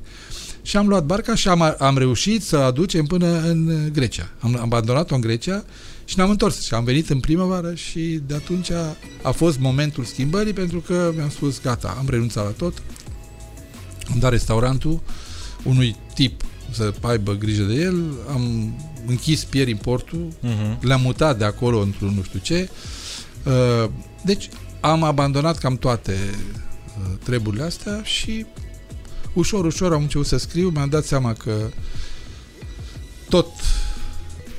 Și am luat barca și am, am reușit să aducem până în Grecia. Am am abandonat-o în Grecia și ne-am întors. Și am venit în primăvară și de atunci a, a fost momentul schimbării pentru că mi-am spus gata, am renunțat la tot. Am dat restaurantul unui tip să aibă grijă de el, am închis Pier Importul, Mhm. le-am mutat de acolo într-un nu știu ce. Uh, Deci am abandonat cam toate uh, treburile astea și ușor, ușor am început să scriu, mi-am dat seama că tot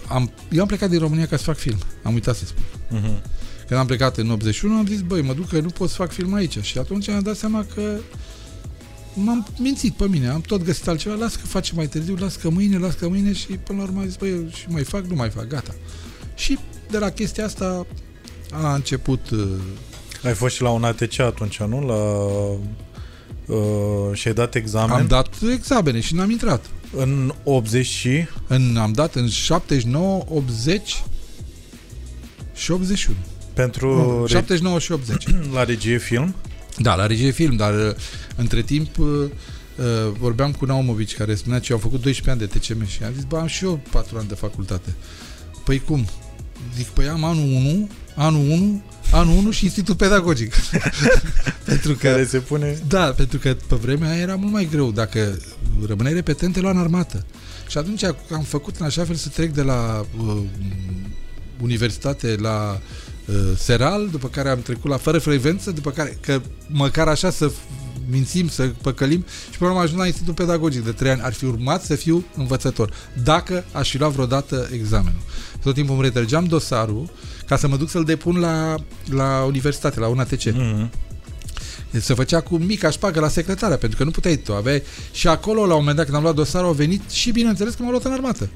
am, eu am plecat din România ca să fac film, am uitat să spun. Mhm. Când am plecat în 81 am zis, băi, mă duc că nu pot să fac film aici și atunci mi-am dat seama că m-am mințit pe mine, am tot găsit altceva, las că facem mai târziu, las că mâine, las că mâine și până la urmă am zis, băi, și mai fac, nu mai fac, gata. Și de la chestia asta a început uh, Ai fost și la un ATC atunci, nu? La... Uh, și ai dat examen am dat examene și n-am intrat. În 80 și... În, am dat în 79, 80 și 81. Pentru Nu, re- 79 și 80. la regie film. Da, la regie film, dar uh, între timp uh, uh, vorbeam cu Naumovici care spunea că eu am făcut 12 ani de TCM și am zis, bă, am și eu 4 ani de facultate. Păi cum? Zic, păi am anul 1, anul 1, anul 1 și Institutul Pedagogic. pentru că Care se pune... Da, pentru că pe vremea aia era mult mai greu. Dacă rămâneai repetent, te lua în armată. Și atunci am făcut în așa fel să trec de la uh, universitate la uh, Seral, după care am trecut la fără frecvență, după care, că măcar așa să mințim, să păcălim și până am ajuns la Institutul Pedagogic de 3 ani. Ar fi urmat să fiu învățător, dacă aș fi luat vreodată examenul. Tot timpul îmi retrăgeam dosarul ca să mă duc să-l depun la, la universitate, la UNATC. Mhm. Se făcea cu mica șpagă la secretarea, pentru că nu puteai tu. Aveai... Și acolo, la un moment dat, când am luat dosarul, au venit și, bineînțeles, că m-au luat în armată.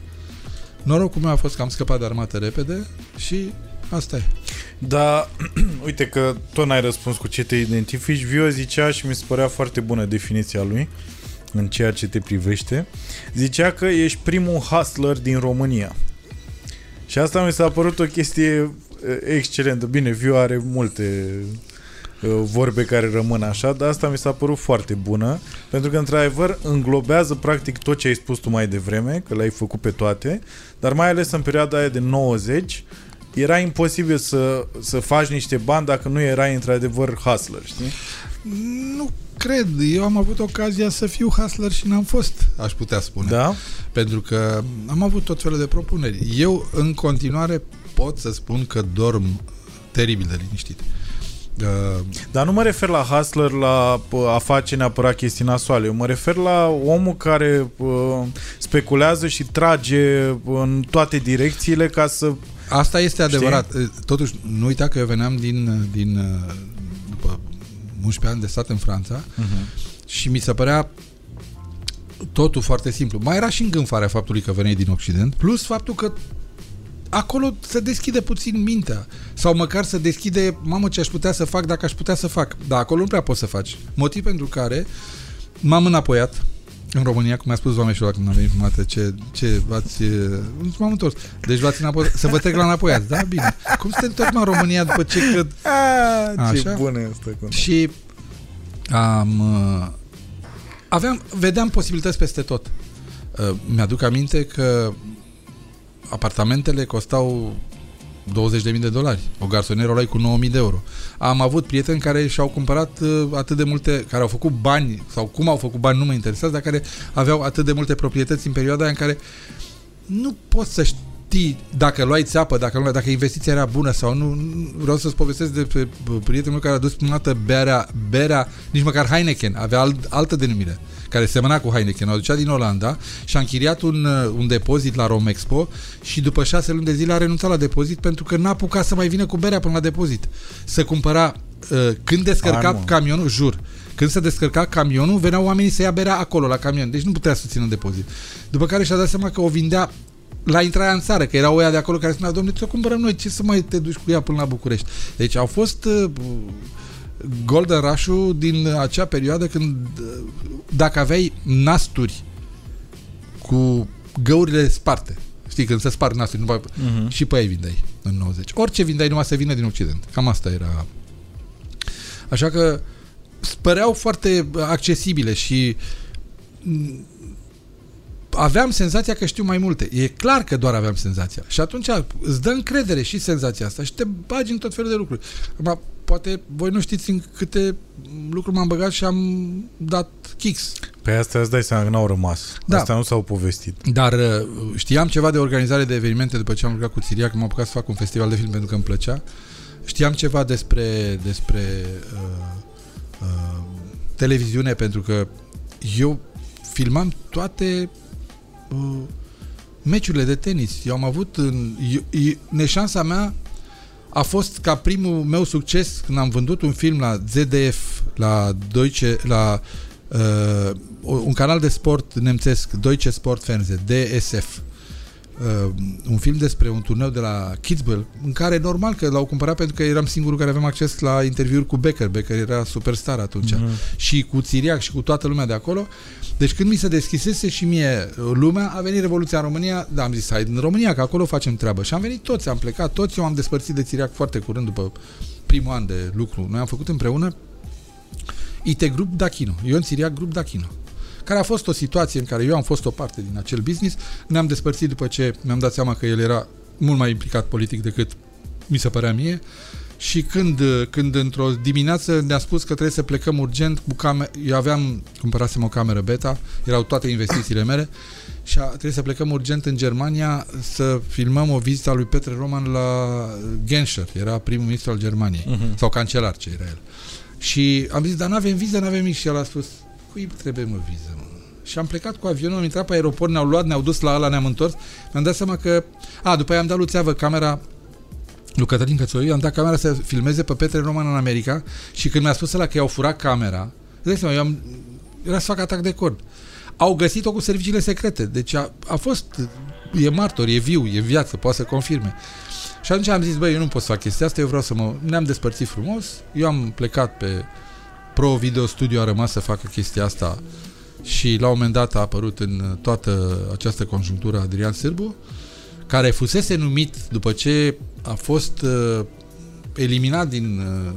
Norocul meu a fost că am scăpat de armată repede și asta e. Da, uite că tot n-ai răspuns cu ce te identifici. Vio zicea și mi se părea foarte bună definiția lui în ceea ce te privește. Zicea că ești primul hustler din România. Și asta mi s-a părut o chestie eh, excelentă. Bine, Vio are multe eh, vorbe care rămân așa, dar asta mi s-a părut foarte bună, pentru că într-adevăr înglobează practic tot ce ai spus tu mai devreme, că le-ai făcut pe toate, dar mai ales în perioada aia de 90, era imposibil să, să faci niște bani dacă nu erai într-adevăr hustler, știi? Nu cred. Eu am avut ocazia să fiu hustler și n-am fost, aș putea spune. Da? Pentru că am avut tot felul de propuneri. Eu, în continuare, pot să spun că dorm teribil de liniștit. Uh, Dar nu mă refer la hustler, la pă, a face neapărat chestii nasoale. Eu mă refer la omul care uh, speculează și trage în toate direcțiile ca să... Asta este adevărat. Știi? Totuși, nu uita că eu veneam din, din uh, după 11 ani de stat în Franța Uh-huh. și mi se părea totul foarte simplu. Mai era și îngânfarea faptului că veneai din Occident, plus faptul că acolo se deschide puțin mintea. Sau măcar să deschide, mamă, ce aș putea să fac dacă aș putea să fac. Dar acolo nu prea poți să faci. Motiv pentru care m-am înapoiat în România, cum mi-a spus doamne și când am venit prima dată, ce, ce v-ați... Nu m-am întors. Deci v-ați înapoi, să vă trec la înapoiat. Da, bine. Cum să te întorci în România după ce cred... A, ce Așa? bună este. Cu... Și am, uh, aveam, vedeam posibilități peste tot. Uh, Mi-aduc aminte că apartamentele costau 20.000 de dolari. O garsonieră o luai cu 9.000 de euro. Am avut prieteni care și-au cumpărat uh, atât de multe, care au făcut bani, sau cum au făcut bani, nu mă interesează, dar care aveau atât de multe proprietăți în perioada aia în care nu poți să știi dacă luai țeapă, dacă, nu, dacă investiția era bună sau nu. Nu- Vreau să-ți povestesc de pe prietenul meu care a dus prima dată berea, berea, nici măcar Heineken, avea alt, altă denumire care semăna cu Heineken, o aducea din Olanda și a închiriat un, uh, un depozit la Romexpo și după șase luni de zile a renunțat la depozit pentru că n-a apucat să mai vină cu berea până la depozit. Să cumpăra, uh, când descărca Hai, mă. camionul, jur, când se descărca camionul, veneau oamenii să ia berea acolo, la camion. Deci nu putea să țină în depozit. După care și-a dat seama că o vindea la intrarea în țară, că erau oia de acolo care spunea, domnule, ți-o cumpărăm noi, ce să mai te duci cu ea până la București? Deci au fost uh, Golden Rush-ul din acea perioadă când uh, dacă aveai nasturi cu găurile sparte, știi, când se sparg nasturi, nu mai... Mhm. și pe ei vindeai în 90. Orice vindeai numai să vină din Occident. Cam asta era. Așa că păreau foarte accesibile și m, aveam senzația că știu mai multe. E clar că doar aveam senzația. Și atunci îți dă încredere și senzația asta și te bagi în tot felul de lucruri. Acum, poate voi nu știți în câte lucruri m-am băgat și am dat kicks. Pe asta îți dai seama că n-au rămas. Da. Astea nu s-au povestit. Dar uh, știam ceva de organizare de evenimente după ce am lucrat cu Țiria, că m-am apucat să fac un festival de film pentru că îmi plăcea. Știam ceva despre, despre uh, uh, televiziune pentru că eu filmam toate uh, meciurile de tenis. Eu am avut în, eu, eu, neșansa mea a fost ca primul meu succes când am vândut un film la ZDF, la Deutsche, la uh, un canal de sport nemțesc, Deutsche Sport Fernseh, DSF. Uh, un film despre un turneu de la Kitzbühel, în care normal că l-au cumpărat pentru că eram singurul care aveam acces la interviuri cu Becker. Becker era superstar atunci. Mhm. Și cu Țiriac și cu toată lumea de acolo. Deci când mi se deschisese și mie lumea, a venit Revoluția în România, da, am zis, hai în România, că acolo facem treabă. Și am venit toți, am plecat toți, eu am despărțit de Țiriac foarte curând după primul an de lucru. Noi am făcut împreună IT Group Dachino, Ion Țiriac Group Dachino care a fost o situație în care eu am fost o parte din acel business, ne-am despărțit după ce mi-am dat seama că el era mult mai implicat politic decât mi se părea mie și când, când într-o dimineață ne-a spus că trebuie să plecăm urgent cu cameră, eu aveam, cumpărasem o cameră beta, erau toate investițiile mele și a, trebuie să plecăm urgent în Germania să filmăm o vizită a lui Petre Roman la Genscher, era primul ministru al Germaniei, Mhm. sau cancelar ce era el. Și am zis, dar nu avem viză, nu avem nimic. Și el a spus, cui trebuie mă viză, mă? Și am plecat cu avionul, am intrat pe aeroport, ne-au luat, ne-au dus la ala, ne-am întors. Mi-am dat seama că... A, după aia am dat lui Țeavă camera lui Cătălin Cățoiu, am dat camera să filmeze pe Petre Roman în America și când mi-a spus ăla că i-au furat camera, îți dai seama, eu am, era să fac atac de cord. Au găsit-o cu serviciile secrete, deci a, a fost, e martor, e viu, e viață, poate să confirme. Și atunci am zis, băi, eu nu pot să fac chestia asta, eu vreau să mă... Ne-am despărțit frumos, eu am plecat pe Pro Video Studio, a rămas să facă chestia asta și la un moment dat a apărut în toată această conjunctură Adrian Sârbu, care fusese numit după ce a fost uh, eliminat din uh,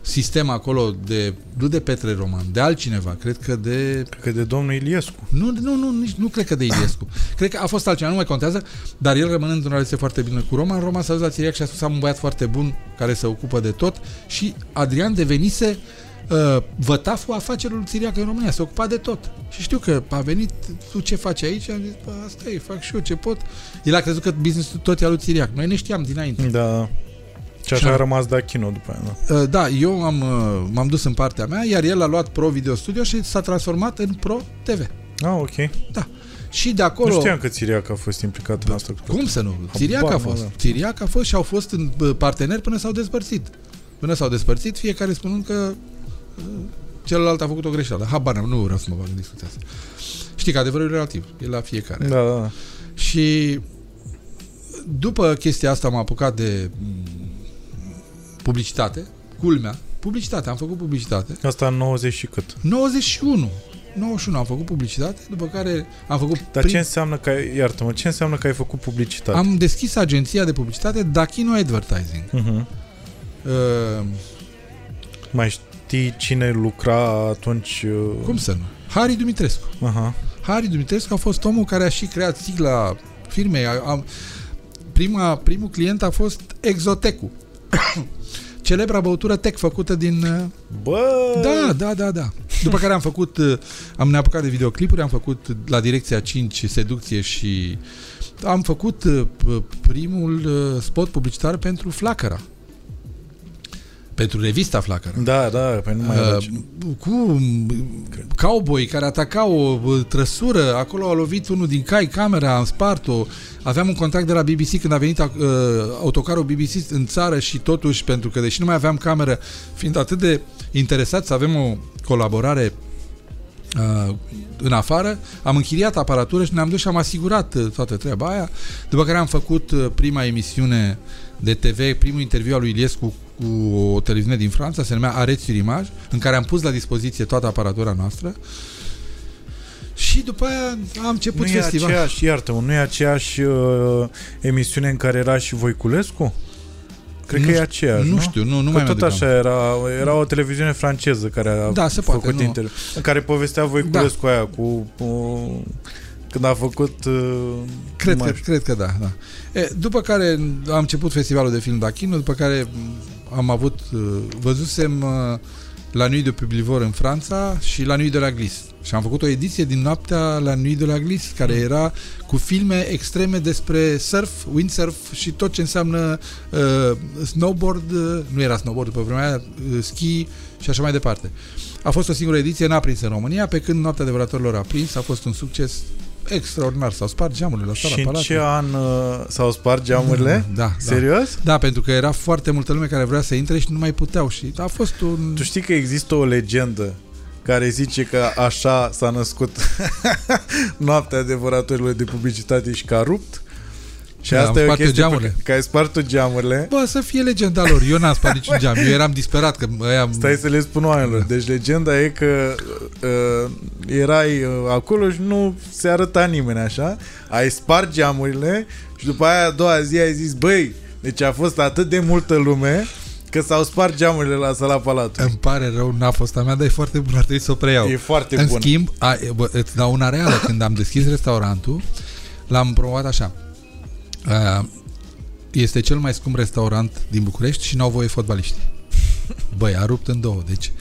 sistem acolo de, nu de Petre Roman, de altcineva, cred că de Cred că de domnul Iliescu. nu, nu, nu, nici, nu cred că de Iliescu. Cred că a fost altceva, nu mai contează, dar el rămânând în relație foarte bine cu Roman, Roman s-a dus la Țiriac și a spus am un băiat foarte bun care se ocupă de tot și Adrian devenise uh, vătaful afacerilor lui Țiriac în România, se ocupa de tot. Și știu că a venit, tu ce faci aici? Am zis, bă, asta e, fac și eu ce pot. El a crezut că business-ul tot e al lui Țiriac. Noi ne știam dinainte. Da. Și așa a rămas de Achino după aia, da. Uh, Da, eu am, uh, m-am dus în partea mea, iar el a luat Pro Video Studio și s-a transformat în Pro TV. Ah, ok. Și de acolo... Nu știam că Țiriac a fost implicat în asta. Cum să nu? Țiriac a Habar fost. n-aveam. Țiriac a fost și au fost în bă, parteneri până s-au despărțit. Până s-au despărțit, fiecare spunând că uh, celălalt a făcut o greșeală. Habar n-am, nu vreau să mă bag în discuția asta. Știi că adevărul e relativ. E la fiecare. Da, da, da. Și după chestia asta m-am apucat de mm, publicitate. Culmea. Publicitate. Am făcut publicitate. Asta în 90 și cât. 91. 91 am făcut publicitate, după care am făcut Dar ce înseamnă că ai, iartă-mă, ce înseamnă că ai făcut publicitate? am deschis agenția de publicitate Dachino Advertising. Uh-huh. Uh, Mai știi cine lucra atunci? uh, cum să nu? Harry Dumitrescu. Aha. Harry Dumitrescu a fost omul care a și creat sigla firmei. A, a, prima, primul client a fost Exotecu. Celebra băutură tech făcută din... uh, Bă! Da, da, da, da. După care am făcut, uh, am ne apucat de videoclipuri, am făcut la direcția 5 seducție și am făcut uh, p- primul uh, spot publicitar pentru Flacăra. Pentru revista Flacăra. Da, da, pe nu mai era Uh, ce- cu um, cowboy care ataca o uh, trăsură, acolo a lovit unul din cai, camera, am spart-o. Aveam un contact de la BBC când a venit uh, autocarul BBC în țară și totuși, pentru că deși nu mai aveam cameră, fiind atât de interesat să avem o colaborare uh, în afară, am închiriat aparatură și ne-am dus și am asigurat uh, toată treaba aia, după care am făcut uh, prima emisiune de TV, primul interviu al lui Iliescu cu o televiziune din Franța, se numea Areți sur Image, în care am pus la dispoziție toată aparatura noastră și după aia am început Nu e festival. aceeași, iartă-mă, nu e aceeași uh, emisiune în care era și Voiculescu? Cred Nu că e știu- aceeași, nu nu? știu, nu, nu că mai tot mi-aduc așa era, era o televiziune franceză care a Da, se poate, făcut nu. interviu, în care povestea Voiculescu aia cu, cu când a făcut uh, Cred nu că, mai cred că da, da. E, după care am început festivalul de film Dachino, după care am avut, uh, văzusem uh, la Nuit de Publivor în Franța și la Nuit de la Glis. Și am făcut o ediție din noaptea la Nuit de la Glis, care Mm. era cu filme extreme despre surf, windsurf și tot ce înseamnă uh, snowboard, uh, nu era snowboard pe vremea aia, uh, ski și așa mai departe. A fost o singură ediție, n-a prins în România, pe când Noaptea Adevăratorilor a prins, a fost un succes extraordinar. S-au spart geamurile la sala Și în Palatului. ce an uh, s-au spart geamurile? Da, da. Serios? Da, pentru că era foarte multă lume care vrea să intre și nu mai puteau și a fost un... Tu știi că există o legendă care zice că așa s-a născut noaptea adevăratorilor de publicitate și că a rupt? Și Da, am asta e o spart eu chestie pe geamurile. care- că ai spart tu geamurile. Bă, să fie legenda lor. Eu n-am spart niciun geam. Eu eram disperat că ăia... Stai să le spun oamenilor. Da. Deci legenda e că uh, erai uh, acolo și nu se arăta nimeni așa. Ai spart geamurile și după aia a doua zi ai zis, băi, deci a fost atât de multă lume că s-au spart geamurile la sala Palatului. Îmi pare rău, n-a fost a mea, dar e foarte bună, ar trebui să o preiau. E foarte în bun. schimb, a, e, bă, îți dau una reală. Când am deschis restaurantul, l-am promovat așa. A, este cel mai scump restaurant din București și n-au voie fotbaliști. Băi, a rupt în două. Deci,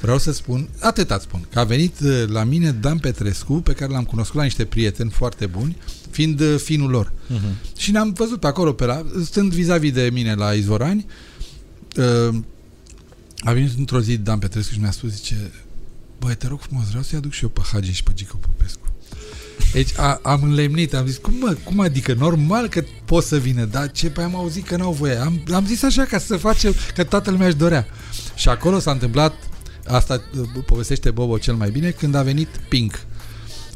vreau să spun, atât ați spun, că a venit uh, la mine Dan Petrescu, pe care l-am cunoscut la niște prieteni foarte buni, fiind uh, finul lor. Mhm. Și ne-am văzut pe acolo, pe la, stând vis-a-vis de mine la Izvorani, uh, a venit într-o zi Dan Petrescu și mi-a spus, zice, băi, te rog frumos, vreau să-i aduc și eu pe Hagi și pe Gică Popescu. Deci a, am înlemnit, am zis, cum, mă, cum adică, normal că pot să vină, dar ce, pe am auzit că n-au voie. Am, am zis așa ca să facem, că toată lumea își dorea. Și acolo s-a întâmplat, asta uh, povestește Bobo cel mai bine, când a venit Pink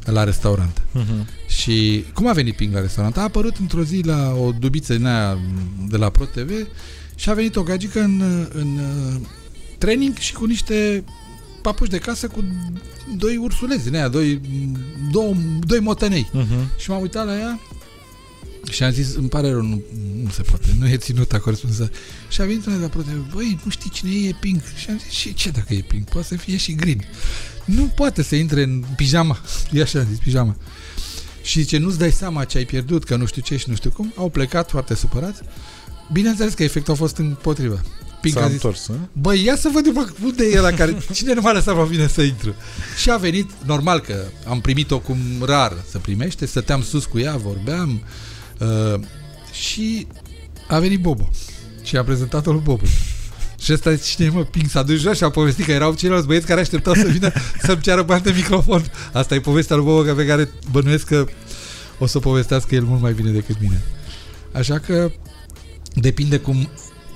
la restaurant. Mhm. Și cum a venit Pink la restaurant? A apărut într-o zi la o dubiță din aia de la Pro TV și a venit o gagică în, în uh, training și cu niște papuși de casă cu doi ursuleți din aia, doi, două, doi motănei. Mhm. Și m-am uitat la ea și am zis, îmi pare rău, nu, nu se poate, nu e ținută corespunzător. Și a venit una de la Pro TV, băi, nu știi cine e, e Pink. Și am zis, și ce dacă e Pink? Poate să fie și Green. Nu poate să intre în pijama. E așa am zis, pijama. Și zice, nu-ți dai seama ce ai pierdut, că nu știu ce și nu știu cum. Au plecat foarte supărați. Bineînțeles că efectul a fost împotrivă. Pink S-a a zis, întors, a? Băi, ia să vedem bă, unde e la care... Cine nu m-a lăsat pe mine să intru? Și a venit, normal că am primit-o cum rar să primește, stăteam sus cu ea, vorbeam uh, și a venit Bobo. Și a prezentat-o lui Bobu. Și ăsta cine e, mă, Pink s-a dus jos și a povestit că erau ceilalți băieți care așteptau să vină să-mi ceară bani de microfon. Asta e povestea lui Bobo pe care bănuiesc că o să povestească el mult mai bine decât mine. Așa că depinde cum...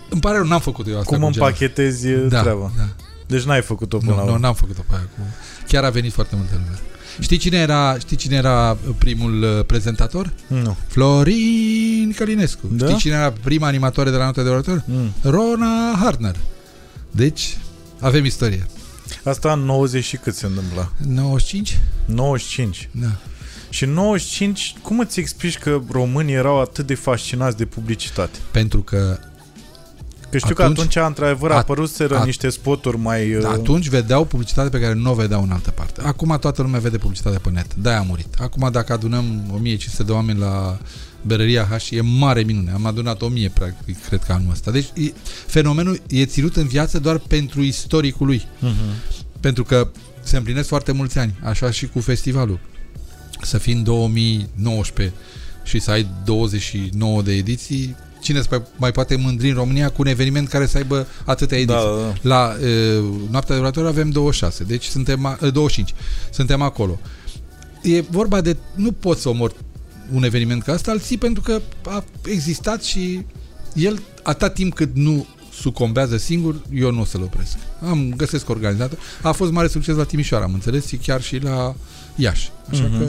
Îmi pare rău, n-am făcut eu asta Cum cu împachetezi da, treaba. Da. Deci n-ai făcut-o până Nu, la nu, urmă. n-am făcut-o pe aia. Cu... Chiar a venit foarte multă lume. Știi cine era, știi cine era primul uh, prezentator? Nu. Florin Călinescu. Da? Știi cine era prima animatoare de la Nota de Orator? Mm. Rona Hartner. Deci, avem istorie. Asta în 90 și cât se întâmpla? 95? 95. Da. Și în 95, cum îți explici că românii erau atât de fascinați de publicitate? Pentru că Că știu Atunci- că atunci, într-adevăr, at- apăruseră at- niște spoturi mai... uh, atunci vedeau publicitate pe care nu o vedeau în altă parte. Acum toată lumea vede publicitate pe net. De-aia a murit. Acum dacă adunăm 1500 de oameni la Berăria H, e mare minune. Am adunat 1000, practic, cred că anul ăsta. Deci e, fenomenul e ținut în viață doar pentru istoricul lui. Uh-huh. Pentru că se împlinesc foarte mulți ani, așa și cu festivalul. Să fii în 2019 și să ai 29 de ediții, cine se mai- mai poate mândri în România cu un eveniment care să aibă atâtea ediții? Da, da, da. La e, Noaptea de Orator avem 26, deci suntem, a- e, 25, suntem acolo. E vorba de, nu poți să omori un eveniment ca asta, îl ții pentru că a existat și el, atâta timp cât nu sucombează singur, eu nu o să-l opresc. Am găsesc organizator. A fost mare succes la Timișoara, am înțeles, și chiar și la Iași. Așa Mhm. că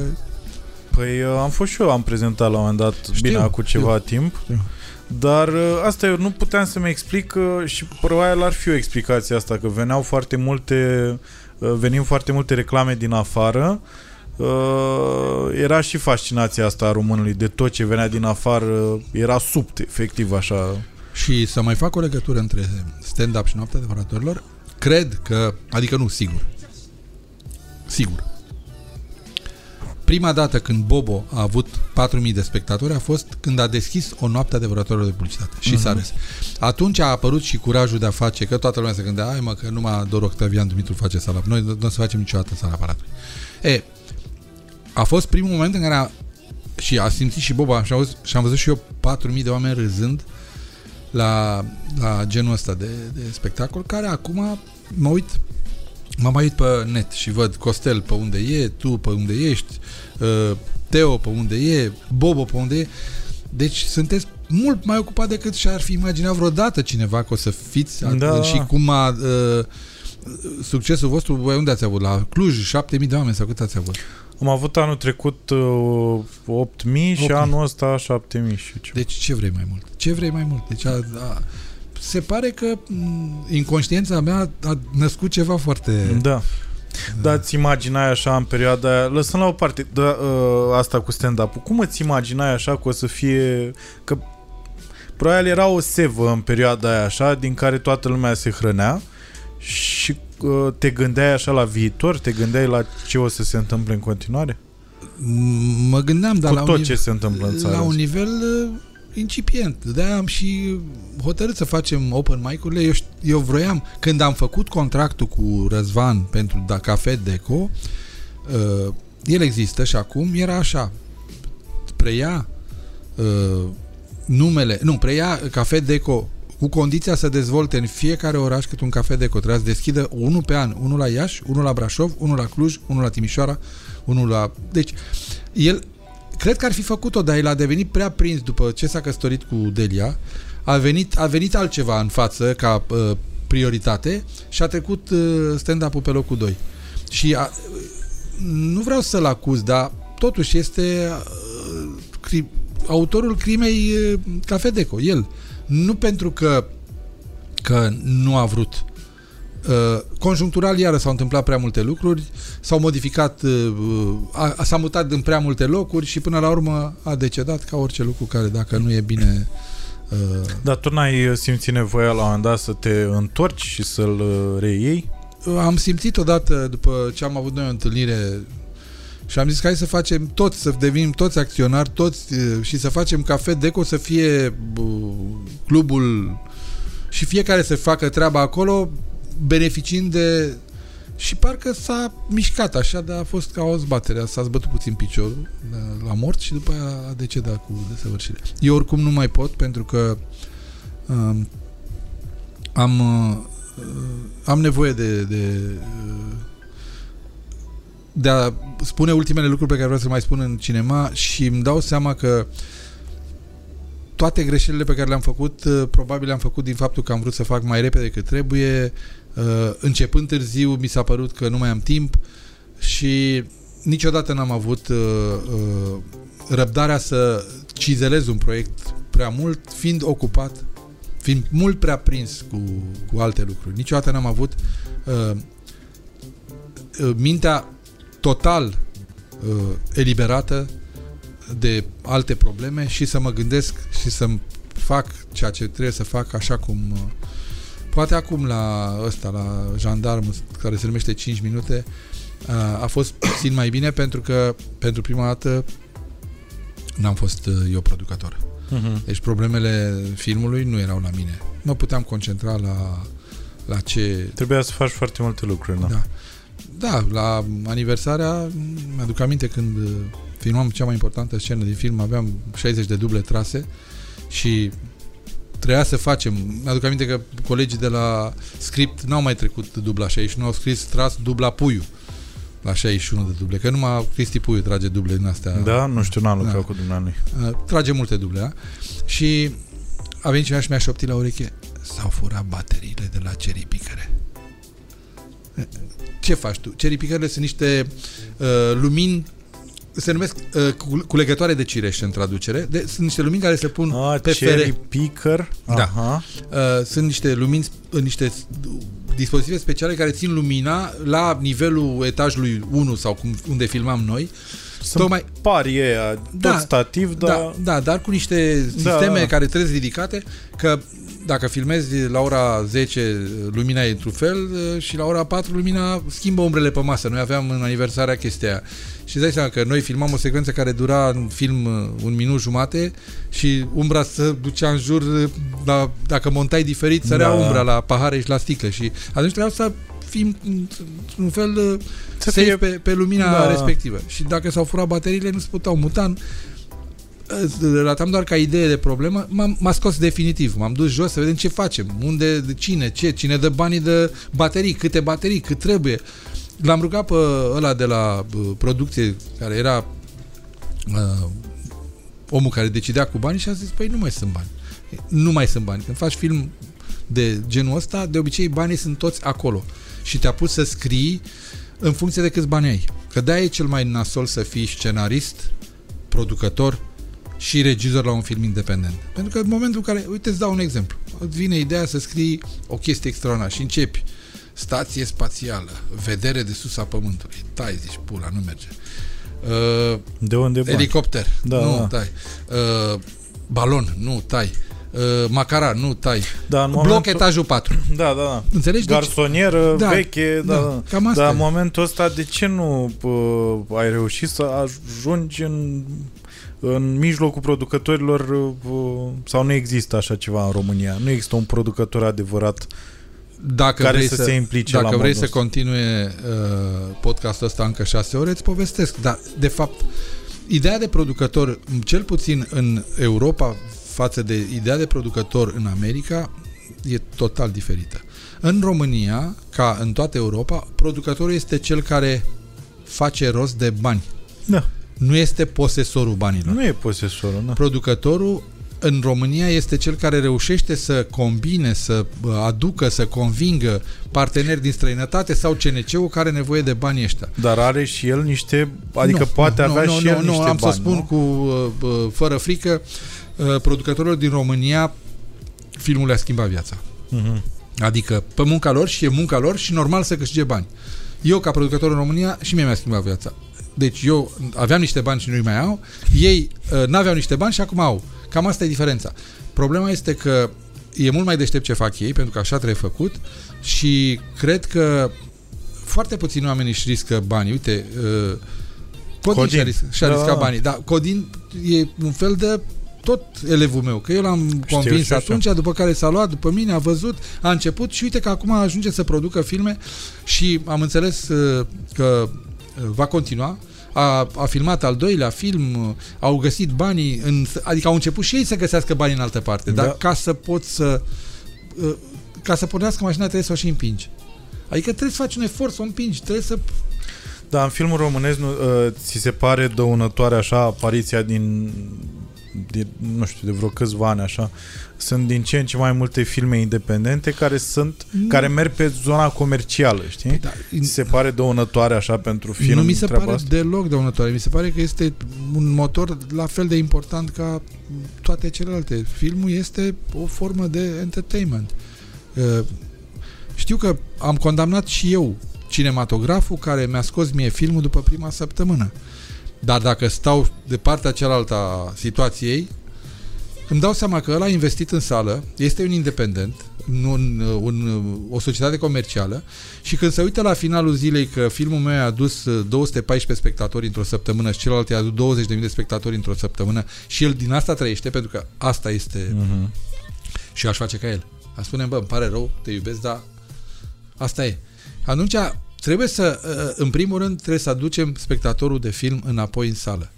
Păi uh, am fost și eu, am prezentat la un moment dat, Știu, bine, acum știu. ceva timp. Știu. Dar uh, asta eu nu puteam să-mi explic uh, și probabil ar fi o explicație asta, că veneau foarte multe, uh, venim foarte multe reclame din afară. Uh, era și fascinația asta a românului de tot ce venea din afară, era subt, efectiv, așa. Și să mai fac o legătură între stand-up și noaptea devoratorilor, cred că, adică nu, sigur, sigur, prima dată când Bobo a avut 4.000 de spectatori a fost când a deschis o noapte adevărătorilor de publicitate și Mhm. s-a râs. Atunci a apărut și curajul de a face, că toată lumea se gândea, ai mă, că numai Dor Octavian Dumitru face sala. Noi nu o să facem niciodată sala aparatului. E, a fost primul moment în care a, și a simțit și Boba și, auz, și am văzut și eu 4.000 de oameni râzând la, la genul ăsta de, de spectacol, care acum mă uit m-am mai uit pe net și văd Costel pe unde e, tu pe unde ești, uh, Teo pe unde e, Bobo pe unde e. Deci sunteți mult mai ocupat decât și-ar fi imaginat vreodată cineva că o să fiți Da. și cum a uh, succesul vostru, voi unde ați avut? La Cluj, 7000 de oameni sau cât ați avut? Am avut anul trecut uh, 8.000 și 8.000. anul ăsta 7.000 și ceva. Deci ce vrei mai mult? Ce vrei mai mult? Deci a, a, se pare că m, inconștiența mea a născut ceva foarte... Da. Da, ți imaginai așa în perioada aia, lăsăm la o parte da, uh, asta cu stand-up-ul, cum îți imaginai așa că o să fie, că probabil era o sevă în perioada aia așa, din care toată lumea se hrănea și uh, te gândeai așa la viitor, te gândeai la ce o să se întâmple în continuare? M- Mă gândeam, dar cu la tot un, ce se întâmplă în țară. la un asta. nivel uh, incipient. De-aia am și hotărât să facem open mic-urile. Eu, ș- eu vroiam, când am făcut contractul cu Răzvan pentru da, Cafe Deco, uh, el există și acum era așa. Preia uh, numele, nu, preia Cafe Deco cu condiția să dezvolte în fiecare oraș cât un cafe deco. Trebuia să deschidă unul pe an, unul la Iași, unul la Brașov, unul la Cluj, unul la Timișoara, unul la... Deci, el cred că ar fi făcut-o, dar el a devenit prea prins după ce s-a căsătorit cu Delia. A venit, a venit altceva în față ca uh, prioritate și a trecut uh, stand-up-ul pe locul 2. Și a, nu vreau să-l acuz, dar totuși este uh, cri, autorul crimei uh, Cafe Deco, el. Nu pentru că că nu a vrut. Uh, conjunctural iară s-au întâmplat prea multe lucruri, s-au modificat, uh, a, a, s-a mutat în prea multe locuri și până la urmă a decedat ca orice lucru care dacă nu e bine uh, Dar tu n-ai simțit nevoia la un moment dat să te întorci și să-l uh, reiei? am simțit odată după ce am avut noi o întâlnire și am zis că hai să facem toți, să devenim toți acționari, toți uh, și să facem ca FedEco să fie uh, clubul și fiecare să facă treaba acolo beneficiind de și parcă s-a mișcat așa, dar a fost ca o zbatere. S-a zbătut puțin piciorul la- la mort și după aia a decedat cu desăvârșire. Eu oricum nu mai pot pentru că Uh, am, uh, am nevoie de, de, uh, de a spune ultimele lucruri pe care vreau să le mai spun în cinema și îmi dau seama că toate greșelile pe care le-am făcut, uh, probabil le-am făcut din faptul că am vrut să fac mai repede decât trebuie, uh, începând târziu mi s-a părut că nu mai am timp și niciodată n-am avut uh, uh, răbdarea să cizelez un proiect prea mult, fiind ocupat, fiind mult prea prins cu, cu alte lucruri. Niciodată n-am avut uh, uh, mintea total uh, eliberată de alte probleme și să mă gândesc și să fac ceea ce trebuie să fac așa cum uh, poate acum la ăsta, la jandarm care se numește 5 minute uh, a fost puțin mai bine pentru că pentru prima dată n-am fost uh, eu producător. Uh-huh. Deci problemele filmului nu erau la mine. Mă puteam concentra la, la ce... Trebuia să faci foarte multe lucruri, da? Da. Da, la aniversarea, mi-aduc aminte când uh, filmam cea mai importantă scenă din film, aveam 60 de duble trase și trebuia să facem. Mi-aduc aminte că colegii de la script n-au mai trecut dubla 61, au scris tras dubla Puiu la 61 de duble, că numai Cristi Puiu trage duble din astea. Da, nu știu, n-am lucrat da. cu dumnealui. Uh, Trage multe duble, da? Și a venit cineva și mi-a șoptit la ureche s-au furat bateriile de la Cherry Picare. Ce faci tu? Cherry Picare sunt niște uh, lumini se numesc uh, cu- culegătoare de cireș în traducere. De, sunt niște lumini care se pun Ah, pe cherry fere. picker. Da. Aha. Uh, sunt niște lumini, uh, niște dispozitive speciale care țin lumina la nivelul etajului 1 sau cum, unde filmam noi. Sunt Tocmai- pari aia, tot Da, stativ, dar... Da, da, dar cu niște Da, sisteme da. care trebuie ridicate, că dacă filmezi la ora 10 lumina e într-un fel uh, și la ora 4 lumina schimbă umbrele pe masă. Noi aveam în aniversarea chestia aia. Și îți dai seama că noi filmam o secvență care dura în film uh, un minut jumate și umbra se ducea în jur, uh, la, dacă montai diferit, sărea Da. umbra la pahare și la sticle și atunci trebuia să fim un fel uh, Să safe fie- pe, pe lumina Da. respectivă. Și dacă s-au furat bateriile, nu se puteau muta. Relatam doar ca idee de problemă, m-am, m-a scos definitiv. M-am dus jos să vedem ce facem, unde, de cine, ce, cine dă banii de baterii, câte baterii, cât trebuie. L-am rugat pe ăla de la uh, producție, care era uh, omul care decidea cu banii și a zis, păi nu mai sunt bani. Nu mai sunt bani. Când faci film de genul ăsta, de obicei banii sunt toți acolo. Și te-a pus să scrii în funcție de câți bani ai. Că de-aia e cel mai nasol să fii scenarist, producător și regizor la un film independent. Pentru că în momentul în care, uite, îți dau un exemplu. Îți vine ideea să scrii o chestie extraordinară și începi stație spațială, vedere de sus a pământului. Tai, zici, pula, nu merge. Uh, De unde bani? Elicopter. Da, nu, da. tai. Uh, balon. Nu, tai. Uh, macara. Nu, tai. Da, în Bloc momentul... etajul 4. Da, da, da. Înțelegi? Deci, Garsonieră, Da, veche, da, da, da. cam asta Dar e. în momentul ăsta, de ce nu uh, ai reușit să ajungi în, în mijlocul producătorilor uh, sau nu există așa ceva în România? Nu există un producător adevărat dacă care vrei să să, se implice Dacă la vrei modul să ăsta. continue uh, podcastul ăsta încă șase ore, îți povestesc. Dar, de fapt, ideea de producător, cel puțin în Europa, față de ideea de producător în America, e total diferită. În România, ca în toată Europa, producătorul este cel care face rost de bani. Da. Nu este posesorul banilor. Nu e posesorul, da. Producătorul în România este cel care reușește să combine, să uh, aducă, să convingă parteneri din străinătate sau CNC-ul care are nevoie de banii ăștia. Dar are și el niște, adică Nu, poate nu, avea nu, și nu, el nu, niște am bani, să spun nu? cu uh, uh, fără frică, uh, producătorilor din România filmul le-a schimbat viața. Mhm. Adică pe munca lor și e munca lor și normal să câștige bani. Eu ca producător în România și mie mi-a schimbat viața. Deci eu aveam niște bani și nu-i mai au, ei uh, n-aveau niște bani și acum au. Cam asta e diferența. Problema este că e mult mai deștept ce fac ei, pentru că așa trebuie făcut și cred că foarte puțini oameni își riscă banii. Uite, uh, Codin, Codin. și-a, ris- și-a Da. riscat banii. Da, Codin e un fel de tot elevul meu, că eu l-am convins știu, știu. atunci, după care s-a luat după mine, a văzut, a început și uite că acum ajunge să producă filme și am înțeles uh, că uh, va continua. A, a filmat al doilea film, au găsit banii, în, adică au început și ei să găsească bani în altă parte, da. dar ca să poți să uh, ca să pornească mașina trebuie să o și împingi. Adică trebuie să faci un efort să o împingi, trebuie să da, în filmul românesc nu, uh, ți se pare dăunătoare așa apariția din, din, nu știu, de vreo câțiva ani așa, sunt din ce în ce mai multe filme independente care sunt, nu. care merg pe zona comercială, știi? Da, Ți se pare dăunătoare așa pentru film? Nu mi se pare asta? deloc dăunătoare. Mi se pare că este un motor la fel de important ca toate celelalte. Filmul este o formă de entertainment. Uh, știu că am condamnat și eu cinematograful care mi-a scos mie filmul după prima săptămână. Dar dacă stau de partea cealaltă a situației, îmi dau seama că ăla a investit în sală, este un independent, un, un, o societate comercială și când se uită la finalul zilei că filmul meu a adus 214 spectatori într-o săptămână și celălalt a adus 20.000 de spectatori într-o săptămână și el din asta trăiește pentru că asta este uh-huh. și aș face ca el. A spune, bă, îmi pare rău, te iubesc, dar asta e atunci trebuie să, uh, în primul rând, trebuie să aducem spectatorul de film înapoi în sală.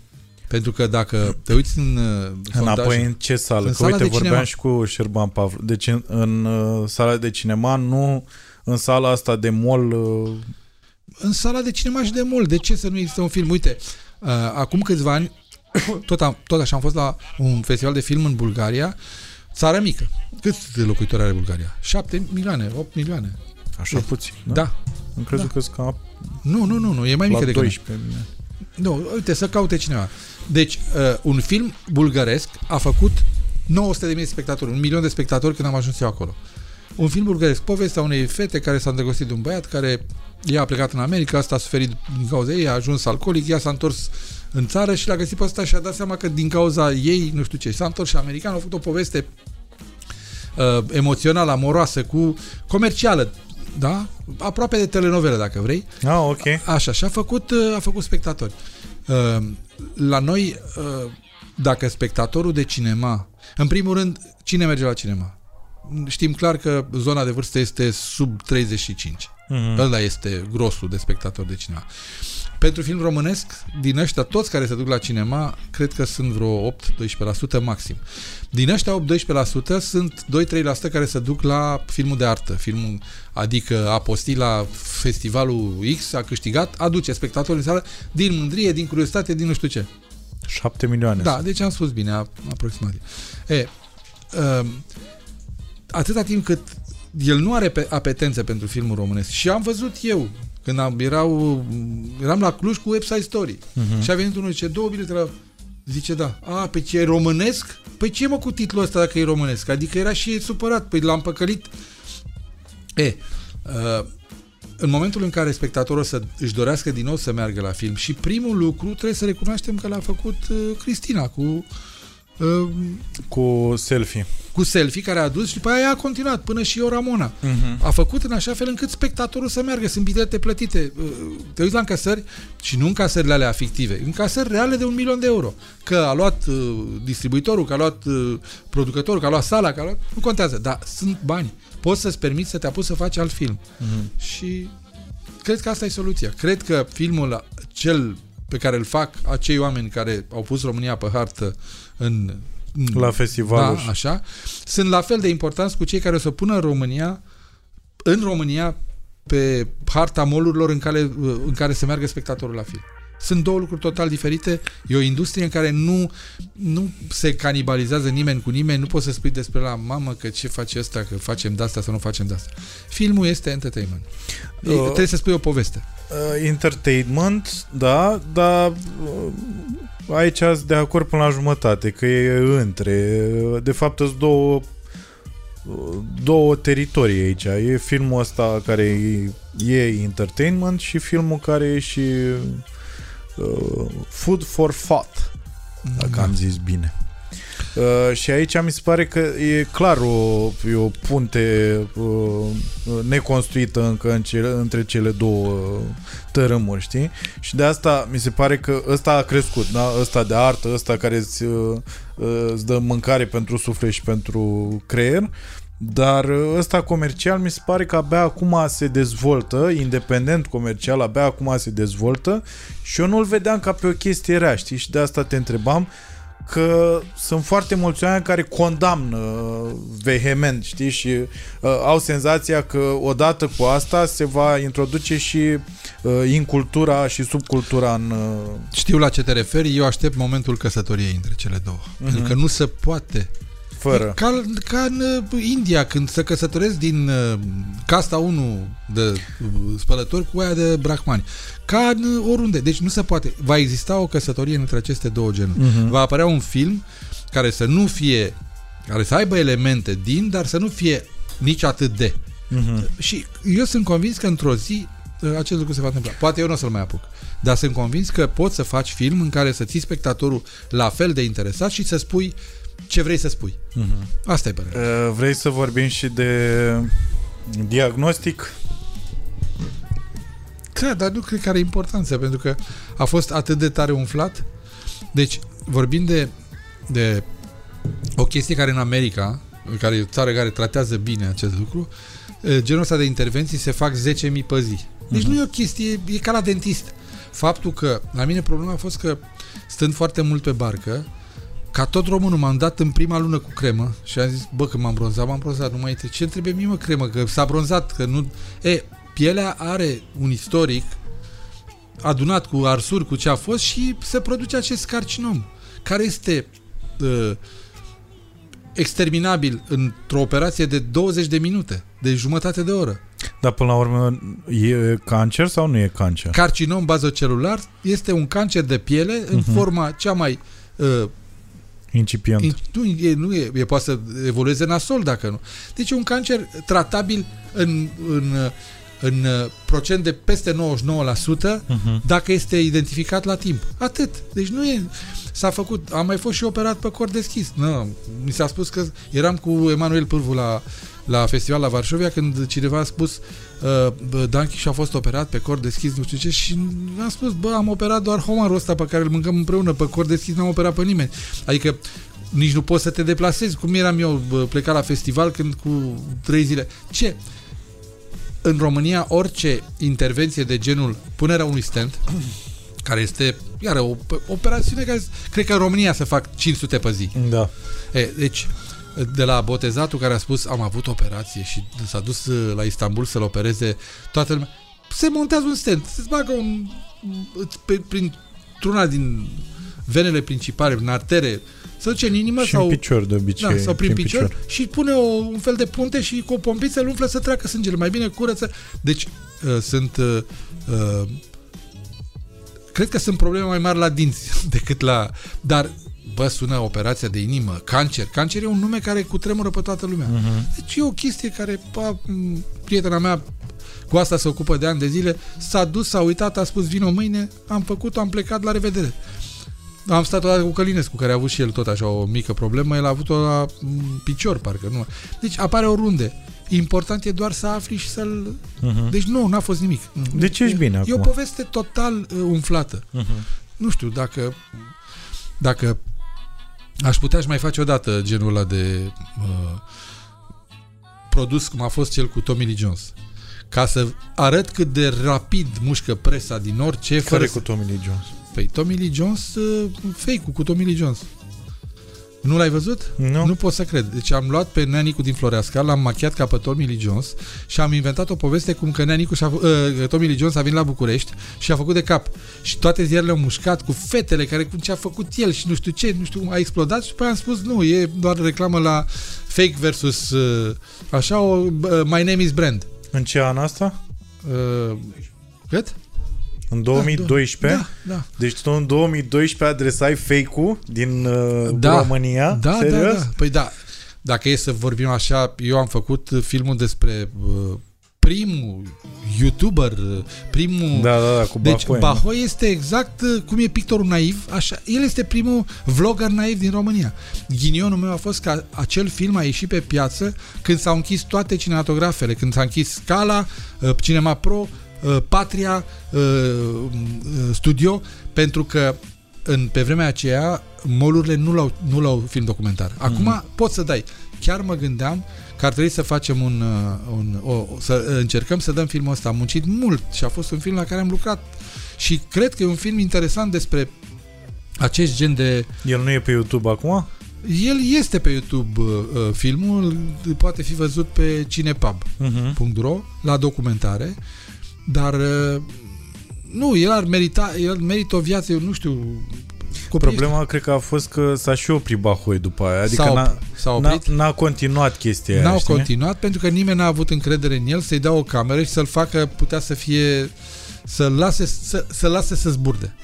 Pentru că dacă te uiți în uh, sondaj, Înapoi în ce sală? În că sala uite, vorbeam cinema. și cu Șerban Pavlu. Deci în, în uh, sala de cinema, nu în sala asta de mall... Uh... În sala de cinema și de mall. De ce să nu există un film? Uite, uh, acum câțiva ani, tot, am, tot așa, am fost la un festival de film în Bulgaria, țară mică. Câți de locuitori are Bulgaria? 7 milioane, 8 milioane. Așa deci, puțin, da? Da. Am crezut da. că ca Nu, nu, nu, nu, e mai mică decât 12 mine. Nu, uite, să caute cineva. Deci, uh, un film bulgăresc a făcut 900.000 de spectatori, un milion de spectatori când am ajuns eu acolo. Un film bulgăresc, povestea unei fete care s-a îndrăgostit de un băiat care ea a plecat în America, asta a suferit din cauza ei, a ajuns alcoolic, ea s-a întors în țară și l-a găsit pe ăsta și a dat seama că din cauza ei, nu știu ce, s-a întors și american, a făcut o poveste uh, emoțională, amoroasă, cu comercială, da? Aproape de telenovelă, dacă vrei. Ah, ok. Așa, și a făcut, uh, a făcut spectatori. Uh, la noi, uh, dacă spectatorul de cinema, în primul rând, cine merge la cinema? Știm clar că zona de vârstă este sub 35. Mm-hmm. Ăla este grosul de spectatori de cinema. Pentru film românesc, din ăștia toți care se duc la cinema, cred că sunt vreo 8-12% maxim. Din ăștia 8-12% sunt 2-3% care se duc la filmul de artă, filmul, adică a postit la festivalul X, a câștigat, aduce spectatori în sală din mândrie, din curiozitate, din nu știu ce. 7 milioane. Da, deci am spus bine, aproximativ. E, uh, atâta timp cât el nu are apetență pentru filmul românesc și am văzut eu când am, erau, eram la Cluj cu Website Story uh-huh. și a venit unul și zice, două bilete la... Zice, da. A, pe ce e românesc? Păi ce mă cu titlul ăsta dacă e românesc? Adică era și supărat. Păi l-am păcălit. E, uh, în momentul în care spectatorul să își dorească din nou să meargă la film și primul lucru trebuie să recunoaștem că l-a făcut uh, Cristina cu Ehm, cu selfie. Cu selfie care a dus și după aia a continuat până și eu Ramona. Uh-huh. A făcut în așa fel încât spectatorul să meargă. Sunt bilete plătite. Te uiți la încasări și nu încasările alea fictive, încasări reale de un milion de euro. Că a luat uh, distribuitorul, că a luat uh, producătorul, că a luat sala, că a luat... Nu contează, dar sunt bani. Poți să-ți permiți să te apuci să faci alt film. Uh-huh. Și cred că asta e soluția. Cred că filmul cel pe care îl fac acei oameni care au pus România pe hartă în la festivalul. Da, așa. Sunt la fel de importanți cu cei care o să pună România în România pe harta molurilor în care, în care se meargă spectatorul la film. Sunt două lucruri total diferite. E o industrie în care nu, nu se canibalizează nimeni cu nimeni. Nu poți să spui despre la mamă că ce face ăsta, că facem de asta sau nu facem de asta. Filmul este entertainment. Uh, trebuie să spui o poveste. Uh, entertainment, da, dar uh, aici ați de acord până la jumătate, că e între. De fapt, sunt două două teritorii aici. E filmul ăsta care e, e entertainment și filmul care e și uh, food for thought, dacă da. am zis bine. Uh, și aici mi se pare că e clar o, e o punte uh, neconstruită încă în cele, între cele două uh, tărâmuri, știi? Și de asta mi se pare că ăsta a crescut, da? Ăsta de artă, ăsta care îți, uh, uh îți dă mâncare pentru suflet și pentru creier, dar uh, ăsta comercial mi se pare că abia acum se dezvoltă, independent comercial, abia acum se dezvoltă și eu nu-l vedeam ca pe o chestie rea, știi? Și de asta te întrebam că sunt foarte mulți oameni care condamnă uh, vehement, știi, și uh, au senzația că odată cu asta se va introduce și uh, incultura și subcultura în... Uh... Știu la ce te referi, eu aștept momentul căsătoriei între cele două. Uh-huh. Pentru că nu se poate fără. E ca, ca în uh, India, când se căsătoresc din uh, casta 1 de uh, spălători cu aia de brahmani. Ca în oriunde. Deci nu se poate. Va exista o căsătorie între aceste două genuri. Uh-huh. Va apărea un film care să nu fie care să aibă elemente din, dar să nu fie nici atât de. Uh-huh. Și eu sunt convins că într-o zi acest lucru se va întâmpla. Poate eu nu o să-l mai apuc. Dar sunt convins că poți să faci film în care să ții spectatorul la fel de interesat și să spui ce vrei să spui. Uh-huh. Asta e părerea. Uh, vrei să vorbim și de diagnostic? Da, dar nu cred că are importanță, pentru că a fost atât de tare umflat. Deci, vorbim de, de o chestie care în America, care e o țară care tratează bine acest lucru, uh, genul ăsta de intervenții se fac 10.000 pe zi. Deci uh-huh. nu e o chestie, e ca la dentist. Faptul că, la mine problema a fost că, stând foarte mult pe barcă, ca tot românul m-am dat în prima lună cu cremă și am zis, bă, că m-am bronzat, m-am bronzat, nu mai este. Ce trebuie mie, mă, cremă? Că s-a bronzat, că nu... E, pielea are un istoric adunat cu arsuri, cu ce a fost și se produce acest carcinom, care este uh, exterminabil într-o operație de 20 de minute, de jumătate de oră. Dar până la urmă e cancer sau nu e cancer? Carcinom bazocelular este un cancer de piele în uh-huh. forma cea mai uh, Incipient. Nu, e, nu e, e, poate să evolueze nasol dacă nu. Deci e un cancer tratabil în, în, în procent de peste 99% uh-huh. Mhm. dacă este identificat la timp. Atât. Deci nu e... S-a făcut... Am mai fost și operat pe cor deschis. Nu, mi s-a spus că eram cu Emanuel Pârvu la la festival la Varșovia când cineva a spus uh, Danchi și-a fost operat pe cor deschis, nu știu ce, și am spus, bă, am operat doar homarul ăsta pe care îl mâncăm împreună, pe cor deschis n-am operat pe nimeni. Adică nici nu poți să te deplasezi. Cum eram eu plecat la festival când cu trei zile. Ce? În România, orice intervenție de genul punerea unui stent, care este, iar o operațiune care cred că în România se fac 500 pe zi. Da. E, deci, de la botezatul care a spus am avut operație și s-a dus uh, la Istanbul să-l opereze toată lumea. Se montează un stent, se bagă un, pe, prin una din venele principale, în artere, să duce în inimă și sau, în picior de obicei. Da, sau prin, prin picior, picior, și pune o, un fel de punte și cu o pompiță îl umflă să treacă sângele. Mai bine curăță. Deci uh, sunt uh, uh, cred că sunt probleme mai mari la dinți decât la... Dar bă, sună operația de inimă, cancer. Cancer e un nume care cutremură pe toată lumea. Uh-huh. Deci e o chestie care, pa, prietena mea cu asta se ocupă de ani de zile, s-a dus, s-a uitat, a spus vino mâine, am făcut am plecat, la revedere. Am stat odată cu Călinescu, care a avut și el tot așa o mică problemă, el a avut-o la picior, parcă nu. Deci apare oriunde. Important e doar să afli și să-l... Uh-huh. Deci nu, n-a fost nimic. Deci ești bine e, acum. E o poveste total uh, umflată. Uh-huh. Nu știu, dacă dacă Aș putea și mai face odată genul ăla de uh, produs cum a fost cel cu Tommy Lee Jones. Ca să arăt cât de rapid mușcă presa din orice. Care fără cu Tommy Lee Jones? Păi Tommy Lee Jones, uh, fake-ul cu Tommy Lee Jones. Nu l-ai văzut? Nu. Nu pot să cred. Deci am luat pe Neanicu din Floreasca, l-am machiat ca pe Tommy Lee Jones și am inventat o poveste cum că Neanicu și-a, uh, Tommy Lee Jones a venit la București și a făcut de cap. Și toate ziarele au mușcat cu fetele care cum ce a făcut el și nu știu ce, nu știu cum a explodat și după am spus nu, e doar reclamă la fake versus uh, așa o uh, My Name is Brand. În ce an asta? Uh, cât? În 2012? Da, da. Deci tu în 2012 adresai fake-ul din uh, da, România? Da, Serios? da, da. Păi da, dacă e să vorbim așa, eu am făcut filmul despre uh, primul YouTuber, primul... Da, da, da, cu Deci Bahoi, Bahoi este exact uh, cum e pictorul naiv, așa, el este primul vlogger naiv din România. Ghinionul meu a fost că acel film a ieșit pe piață când s-au închis toate cinematografele, când s-a închis Scala, uh, Cinema Pro, uh, Patria, uh, uh, Studio, pentru că în, pe vremea aceea molurile nu l-au, nu l-au film documentar. Acum mm. poți să dai. Chiar mă gândeam că ar trebui să facem un, uh, un o, să încercăm să dăm filmul ăsta. Am muncit mult și a fost un film la care am lucrat și cred că e un film interesant despre acest gen de... El nu e pe YouTube acum? El este pe YouTube uh, uh filmul, poate fi văzut pe cinepub.ro uh-huh. la documentare, dar uh, nu, el ar merita, el merită o viață, eu nu știu, Copiii Problema ăștia. cred că a fost că s-a și oprit Bahoi după aia. Adică s-a, n-a, s-a oprit. N-a, n-a continuat chestia N-au aia, știi? continuat pentru că nimeni n-a avut încredere în el să-i dea o cameră și să-l facă, putea să fie, să-l lase să, să lase să zburde.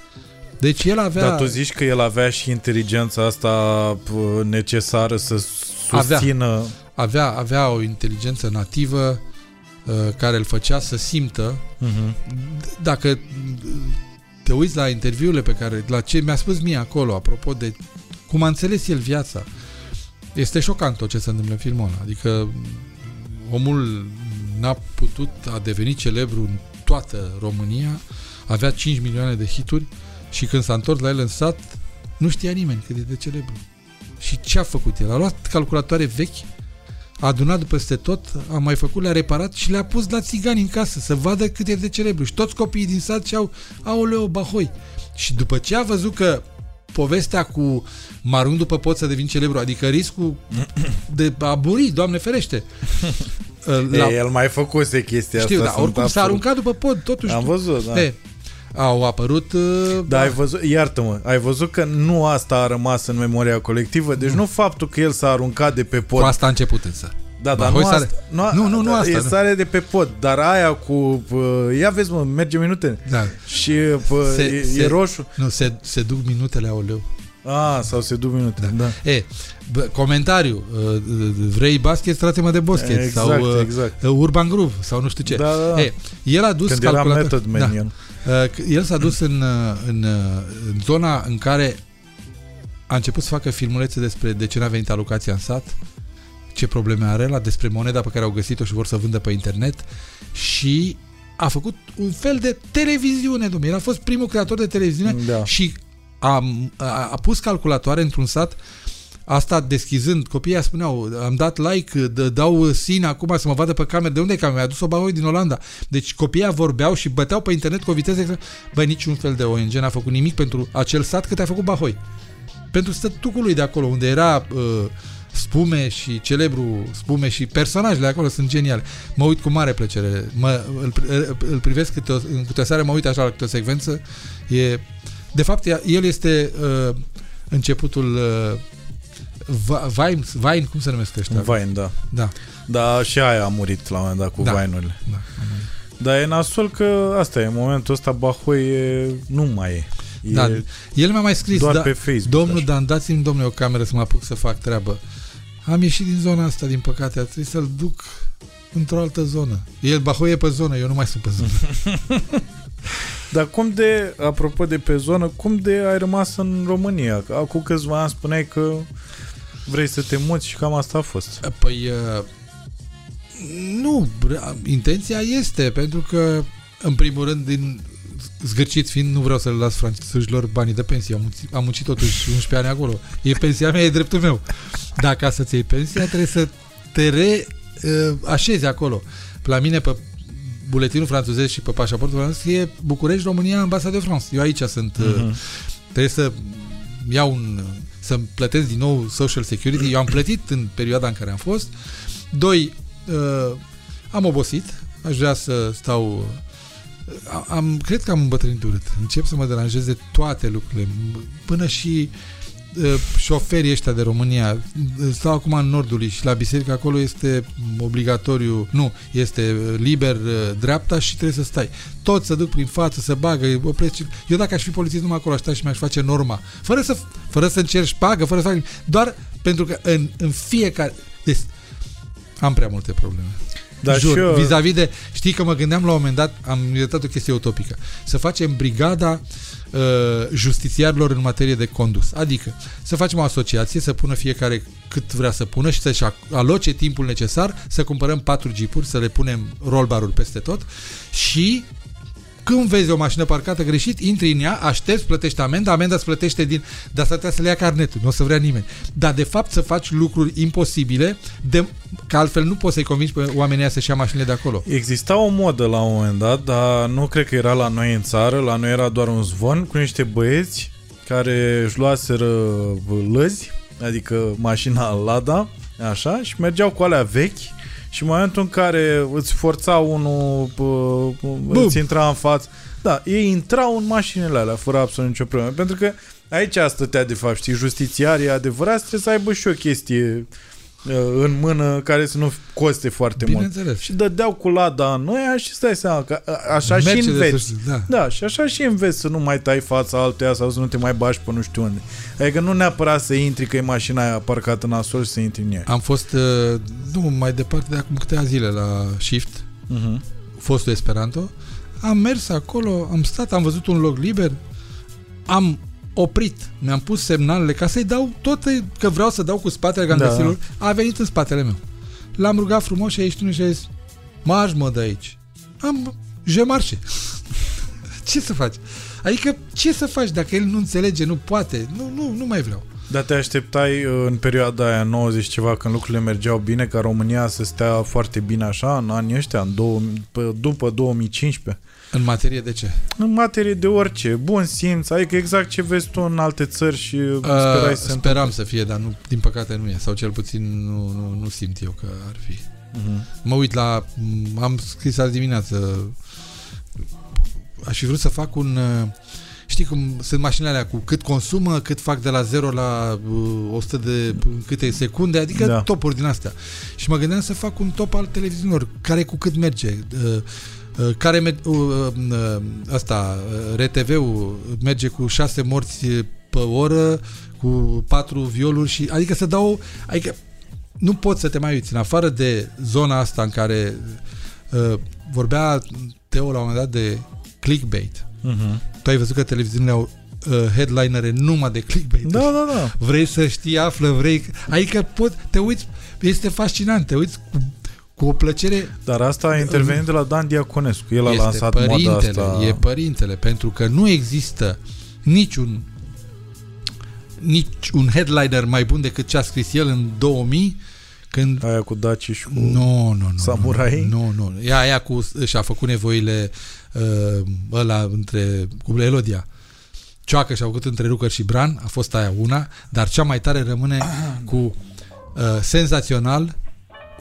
Deci el avea... Dar tu zici că el avea și inteligența asta necesară să susțină... Avea, avea, avea o inteligență nativă uh, care îl făcea să simtă uh-huh. dacă te uiți la interviurile pe care, la ce mi-a spus mie acolo, apropo de cum a înțeles el viața, este șocant tot ce se întâmplă în filmul ăla. Adică omul n-a putut a deveni celebru în toată România, avea 5 milioane de hituri și când s-a întors la el în sat, nu știa nimeni cât e de celebru. Și ce a făcut el? A luat calculatoare vechi a adunat peste tot, a mai făcut, le-a reparat și le-a pus la țigani în casă să vadă cât e de celebru. Și toți copiii din sat și-au, aoleo, bahoi. Și după ce a văzut că povestea cu mă după pot să devin celebru, adică riscul de a buri, Doamne ferește. La... E, el mai făcuse chestia Știu, asta. da, oricum s-a aruncat după pod, totuși. Am văzut, da. E, au apărut... Uh, da, ai văzut, iartă-mă, ai văzut că nu asta a rămas în memoria colectivă, deci nu, nu faptul că el s-a aruncat de pe pod. Cu asta a început însă. Da, dar nu, asta, nu, nu, nu, nu asta. E sare de pe pod, dar aia cu... Uh, ia vezi, mă, merge minute. Da. Și uh, se, e, se, e roșu. Nu, se, se duc minutele, aoleu. Ah, sau se duc minute, da. da. E, bă, comentariu, uh, vrei basket, trate-mă de basket. Exact, sau uh, exact. Urban Groove, sau nu știu ce. Da, da. E, el a dus Când calculator... era method man, da. el. Uh, el s-a dus în, uh, în, uh, în zona în care a început să facă filmulețe despre de ce n-a venit alocația în sat, ce probleme are la despre moneda pe care au găsit-o și vor să vândă pe internet și a făcut un fel de televiziune, domnule. El a fost primul creator de televiziune da. și a, a, a pus calculatoare într-un sat Asta deschizând, copiii spuneau, am dat like, dau sin acum să mă vadă pe cameră. De unde e camera? Mi-a adus-o Bahoi din Olanda. Deci copiii vorbeau și băteau pe internet cu o viteză. Băi, niciun fel de ONG n-a făcut nimic pentru acel sat cât a făcut Bahoi. Pentru stătucul lui de acolo, unde era uh, spume și celebru spume și personajele acolo sunt geniale. Mă uit cu mare plăcere. Mă, îl, îl privesc câte o, în câte o seară, mă uit așa la câte o secvență. E, de fapt, el este uh, începutul uh, Vine, Vine, cum se numește ăștia? Vine, da. Da. Da, și aia a murit la un moment dat cu da. Vine-urile. Da, Dar e nasol că asta e, în momentul ăsta Bahoi e, nu mai e. e da, el mi-a mai scris, doar da, pe Facebook, domnul așa. Dan, dați-mi, domnule, o cameră să mă apuc să fac treabă. Am ieșit din zona asta, din păcate, a trebuit să-l duc într-o altă zonă. El, Bahoi e pe zonă, eu nu mai sunt pe zonă. Dar cum de, apropo de pe zonă, cum de ai rămas în România? Acum câțiva ani spuneai că vrei să te muți și cam asta a fost. Păi, uh, nu, intenția este, pentru că, în primul rând, din zgârcit fiind, nu vreau să le las francezilor banii de pensie. Am muncit, am muncit totuși 11 ani acolo. E pensia mea, e dreptul meu. Dar ca să-ți iei pensia, trebuie să te reașezi uh, acolo. La mine, pe buletinul francezesc și pe pașaportul francez e București, România, Ambasada de France. Eu aici sunt. Uh-huh. Trebuie să iau un să-mi plătesc din nou Social Security. Eu am plătit în perioada în care am fost. Doi, uh, am obosit. Aș vrea să stau... Uh, am, cred că am îmbătrânit urât. Încep să mă deranjeze toate lucrurile. Până și uh, Uh, șoferii ăștia de România stau acum în nordul și la biserică acolo este obligatoriu, nu, este uh, liber uh, dreapta și trebuie să stai. Toți să duc prin față, să bagă, opresc. Eu dacă aș fi polițist numai acolo, aș sta și mi-aș face norma. Fără să, fără să încerci șpagă, fără să doar pentru că în, în fiecare... Deci, am prea multe probleme. Dar Jur, și eu- vis-a-vis de... Știi că mă gândeam la un moment dat, am inventat o chestie utopică, să facem brigada uh, justițiarilor în materie de condus. Adică să facem o asociație, să pună fiecare cât vrea să pună și să-și aloce timpul necesar să cumpărăm patru jeepuri, să le punem rollbar-uri peste tot și când vezi o mașină parcată greșit, intri în ea, aștepți, plătești amenda, amenda îți plătește din... Dar asta trebuie să le ia carnetul, nu o să vrea nimeni. Dar de fapt să faci lucruri imposibile, de, că altfel nu poți să-i convingi pe oamenii ăia să-și ia mașinile de acolo. Exista o modă la un moment dat, dar nu cred că era la noi în țară, la noi era doar un zvon cu niște băieți care își luaseră lăzi, adică mașina Lada, așa, și mergeau cu alea vechi și în momentul în care îți forța unul, bă, îți intra în față, da, ei intrau în mașinile alea fără absolut nicio problemă, pentru că aici stătea de fapt, știi, justițiarii adevărați trebuie să aibă și o chestie uh, în mână care să nu coste foarte mult. Bineînțeles. Și dădeau cu lada în noi și stai seama că a- așa și Mercedes, înveți. da. Da, și așa și înveți să nu mai tai fața altuia sau să nu te mai bași pe nu știu unde. Adică nu neapărat să intri că e mașina aia parcată în asol și să intri în ea. Am fost, uh, nu mai departe de acum câteva zile la Shift, Uh-huh. fostul Esperanto, am mers acolo, am stat, am văzut un loc liber, am oprit, mi-am pus semnalele ca să-i dau tot, că vreau să dau cu spatele gandasilor, a venit în spatele meu. L-am rugat frumos și a ieșit unul și a zis, marș mă de aici. Am, je marșe. ce să faci? Adică ce să faci dacă el nu înțelege, nu poate, nu, nu, nu mai vreau. Dar te așteptai uh, în perioada aia 90 ceva când lucrurile mergeau bine ca România să stea foarte bine așa în anii ăștia, în 2000, p- după 2015? În materie de ce? În materie de orice, bun simț, adică exact ce vezi tu în alte țări și uh, sperai Uh, să se speram să fie, dar nu, din păcate nu e, sau cel puțin nu, nu, nu simt eu că ar fi. Uh-huh. Mă uit la... m, Am scris azi dimineață aș fi vrut să fac un... uh, Știi cum sunt mașinile alea cu cât consumă, cât fac de la 0 la uh, 100 de câte secunde, adică Da. da. topuri din astea. Și mă gândeam să fac un top al televiziunilor, care cu cât merge. Uh, uh, care mer- uh, uh, asta, uh, RTV-ul merge cu 6 morți pe oră, cu 4 violuri și adică să dau adică nu poți să te mai uiți în afară de zona asta în care uh, vorbea Teo la un moment dat de clickbait. Uh-huh. Tu ai văzut că televiziunile au uh, headlinere numai de clickbait. Da, da, da. Vrei să știi, află, vrei... Adică pot, te uiți, este fascinant, te uiți cu, cu o plăcere Dar asta a intervenit de la Dan Diaconescu. El a este lansat moda părintele, asta. e părintele, pentru că nu există niciun nici un headliner mai bun decât ce a scris el în 2000 când Aia cu Daci și cu... nu, nu, nu. Samurai? Nu, nu. nu. Ea, aia cu, și-a făcut nevoile uh, ăla între, cu Elodia. Cioacă și-a făcut între Rucăr și Bran, a fost aia una, dar cea mai tare rămâne cu uh, senzațional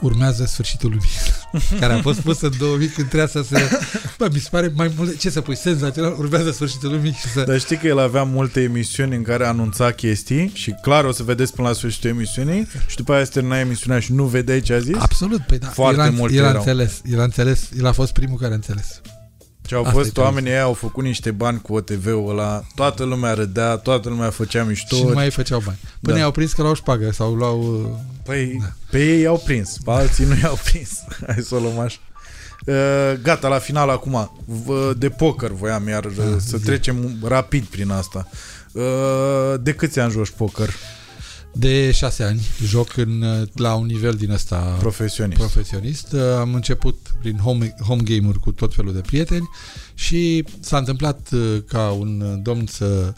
urmează sfârșitul lumii, care a fost pus în 2000 când trebuia să se... Bă, mi se pare mai mult... Ce să pui? Senzațional urmează sfârșitul lumii și să... Dar știi că el avea multe emisiuni în care anunța chestii și clar o să vedeți până la sfârșitul emisiunii și după aia se termina emisiunea și nu vedeai ce a zis? Absolut, păi da, Foarte el a, multe el a erau. înțeles, el a înțeles, el a fost primul care a înțeles. Și au Asta fost e oamenii ăia, au făcut niște bani cu OTV-ul ăla, toată lumea râdea, toată lumea făcea mișto. Și nu mai făceau bani. Până Da. i-au prins că l-au șpagă sau l-au... uh, Păi, Da. pe ei i-au prins, pe alții nu i-au prins. Hai să o luăm așa. Uh, gata, la final acum, v- de poker voiam iar uh, Ah, să zi. trecem rapid prin asta. Uh, de câți ani joci poker De șase ani joc în, uh, la un nivel din ăsta profesionist? profesionist. Uh, Am început prin home, home game-uri cu tot felul de prieteni și s-a întâmplat uh, ca un uh, domn să